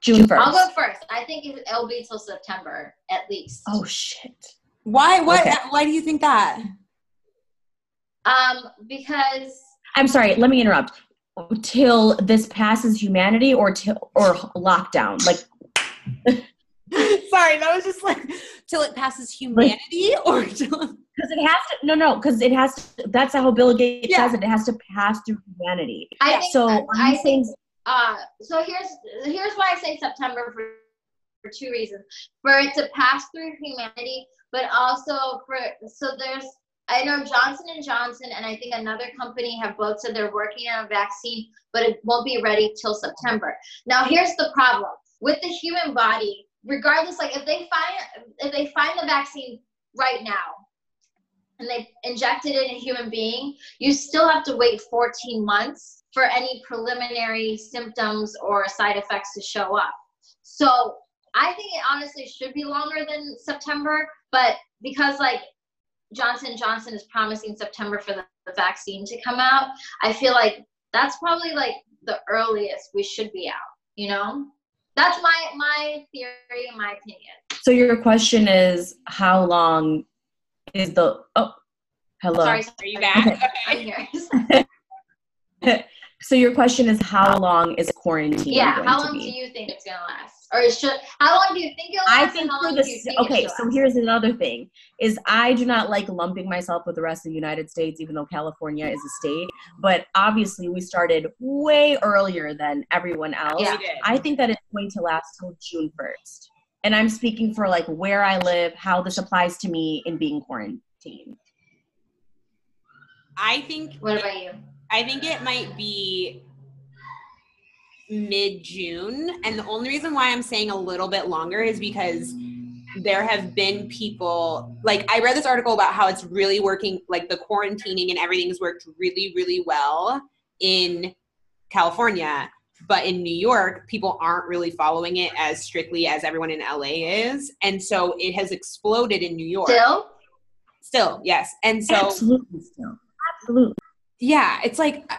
June 1st. i'll go first i think it- it'll be till september at least oh, shit. why what Okay. why do you think that? Um because I'm sorry, let me interrupt. Till this passes humanity or till or lockdown? Like Sorry, that was just like till it passes humanity or till because it has to no no because it has to that's how Bill Gates Yeah. says it. It has to pass through humanity. i think So i I'm think uh so here's here's why i say september for for two reasons for it to pass through humanity but also for so there's i know johnson and johnson and i think another company have both said they're working on a vaccine but it won't be ready till september now here's the problem with the human body regardless like if they find if they find the vaccine right now and they inject it in a human being you still have to wait 14 months for any preliminary symptoms or side effects to show up. So I think it honestly should be longer than September, but because like Johnson Johnson is promising September for the, the vaccine to come out, I feel like that's probably like the earliest we should be out. You know, that's my my theory and my opinion. so. Your question is how long is the oh hello? Sorry, are sorry, you back? I'm here. So your question is how long is quarantine yeah, how long do you think it's gonna last, or it should? How long do you think it'll I last? think for the do you s- think okay, so here's another thing: is I do not like lumping myself with the rest of the United States, even though California is a state. But obviously, we started way earlier than everyone else. Yeah. I think that it's going to last till June first, and I'm speaking for like where I live, how this applies to me in being quarantined. I think What about you? I think it might be mid June. And the only reason why I'm saying a little bit longer is because there have been people like I read this article about how it's really working like the quarantining and everything's worked really, really well in California. But in New York, people aren't really following it as strictly as everyone in LA is. And so it has exploded in New York. Still? Still, yes. And so Absolutely, still, absolutely. yeah it's like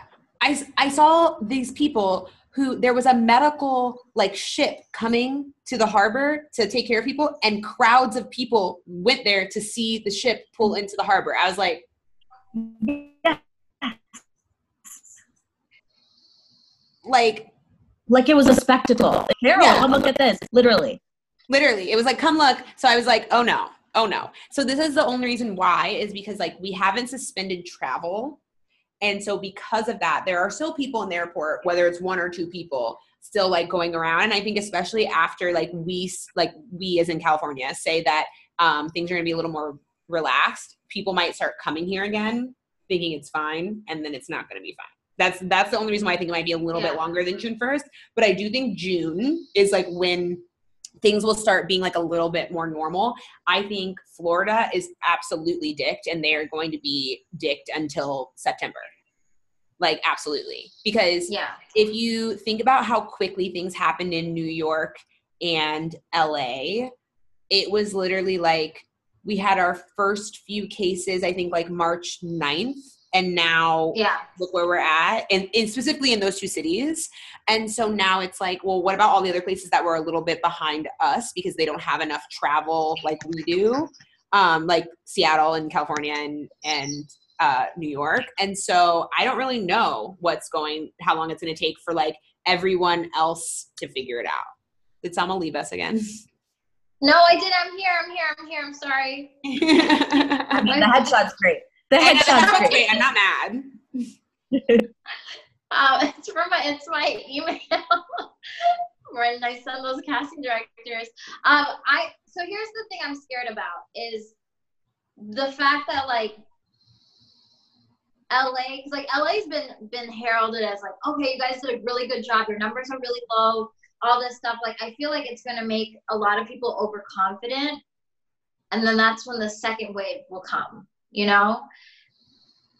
i i saw these people who there was a medical like ship coming to the harbor to take care of people and crowds of people went there to see the ship pull into the harbor i was like like Like it was a spectacle. Carol, Yeah. come look at this. Literally. literally it was like come look so i was like oh no oh no so this is the only reason why is because like we haven't suspended travel and so because of that there are still people in the airport whether it's one or two people still like going around. And i think especially after like we like we as in california say that um, things are going to be a little more relaxed people might start coming here again thinking it's fine and then it's not going to be fine. That's that's the only reason why i think it might be a little bit longer than june 1st but i do think june is like when things will start being like a little bit more normal. I think Florida is absolutely dicked and they are going to be dicked until September. Like, absolutely. Because Yeah. if you think about how quickly things happened in New York and LA, it was literally like we had our first few cases, I think like March 9th. And now Yeah. look where we're at and, and specifically in those two cities and so now it's like well what about all the other places that were a little bit behind us because they don't have enough travel like we do um, like seattle and california and and uh, new york and so i don't really know what's going how long it's going to take for like everyone else to figure it out did Selma leave us again No, I did. I'm here. I'm here. I'm here. I'm sorry. I mean, the headshot's great. The I know, headshot's that's great. great. i'm not mad Um, it's from my it's my email. when I send those casting directors. Um, I so here's the thing I'm scared about is the fact that like LA, because like LA's been been heralded as like, okay, you guys did a really good job. Your numbers are really low. All this stuff. Like, I feel like it's gonna make a lot of people overconfident, and then that's when the second wave will come. You know?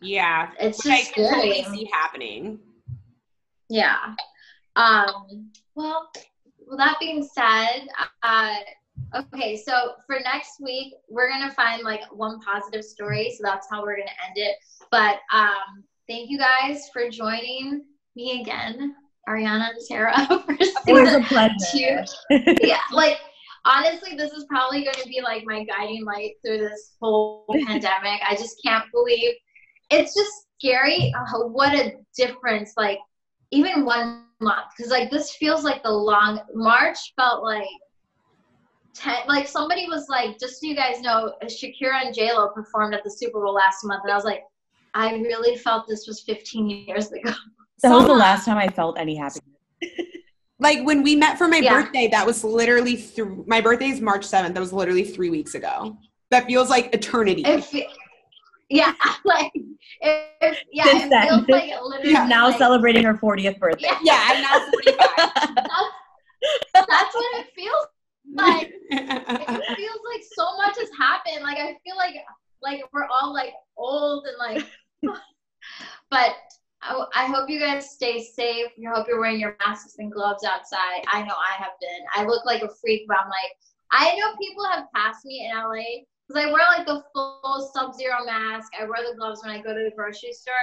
Yeah, It's which I just can totally see happening. Yeah. Um, well, well, that being said, uh, okay, so for next week, we're going to find like one positive story. So that's how we're going to end it. But um, thank you guys for joining me again, Ariana and Sarah, for It was a pleasure. two. Yeah, like honestly, this is probably going to be like my guiding light through this whole pandemic. I just can't believe it's just scary uh, what a difference like even one month because like this feels like the long march felt like 10 like somebody was like just so you guys know shakira and j-lo performed at the super bowl last month and i was like i really felt this was 15 years ago That was the last time I felt any happiness. Like when we met for my Yeah. birthday, that was literally through my birthday is March 7th. That was literally three weeks ago. That feels like eternity. it fe- yeah like it, it- yeah Since it then. feels like literally She's now like, celebrating her 40th birthday. yeah, yeah, I'm now 45. that's, that's what it feels like it feels like so much has happened. Like I feel like like we're all like old and like. but I, I hope you guys stay safe. I hope you're wearing your masks and gloves outside. I know I have been. I look like a freak, but I'm like I know people have passed me in LA because I wear like the full Sub-Zero mask. I wear the gloves when I go to the grocery store,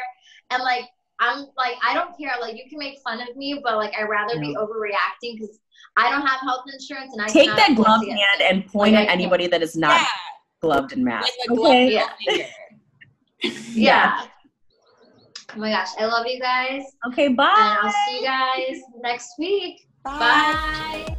and like. I'm like I don't care. Like you can make fun of me, but like I'd rather be overreacting because I don't have health insurance and I Take that afford gloved to get hand sick. and point Like, at anybody that is not yeah, gloved and masked. a glove Okay. middle Yeah. finger. Yeah. Oh my gosh, I love you guys. Okay, bye. And I'll see you guys next week. Bye.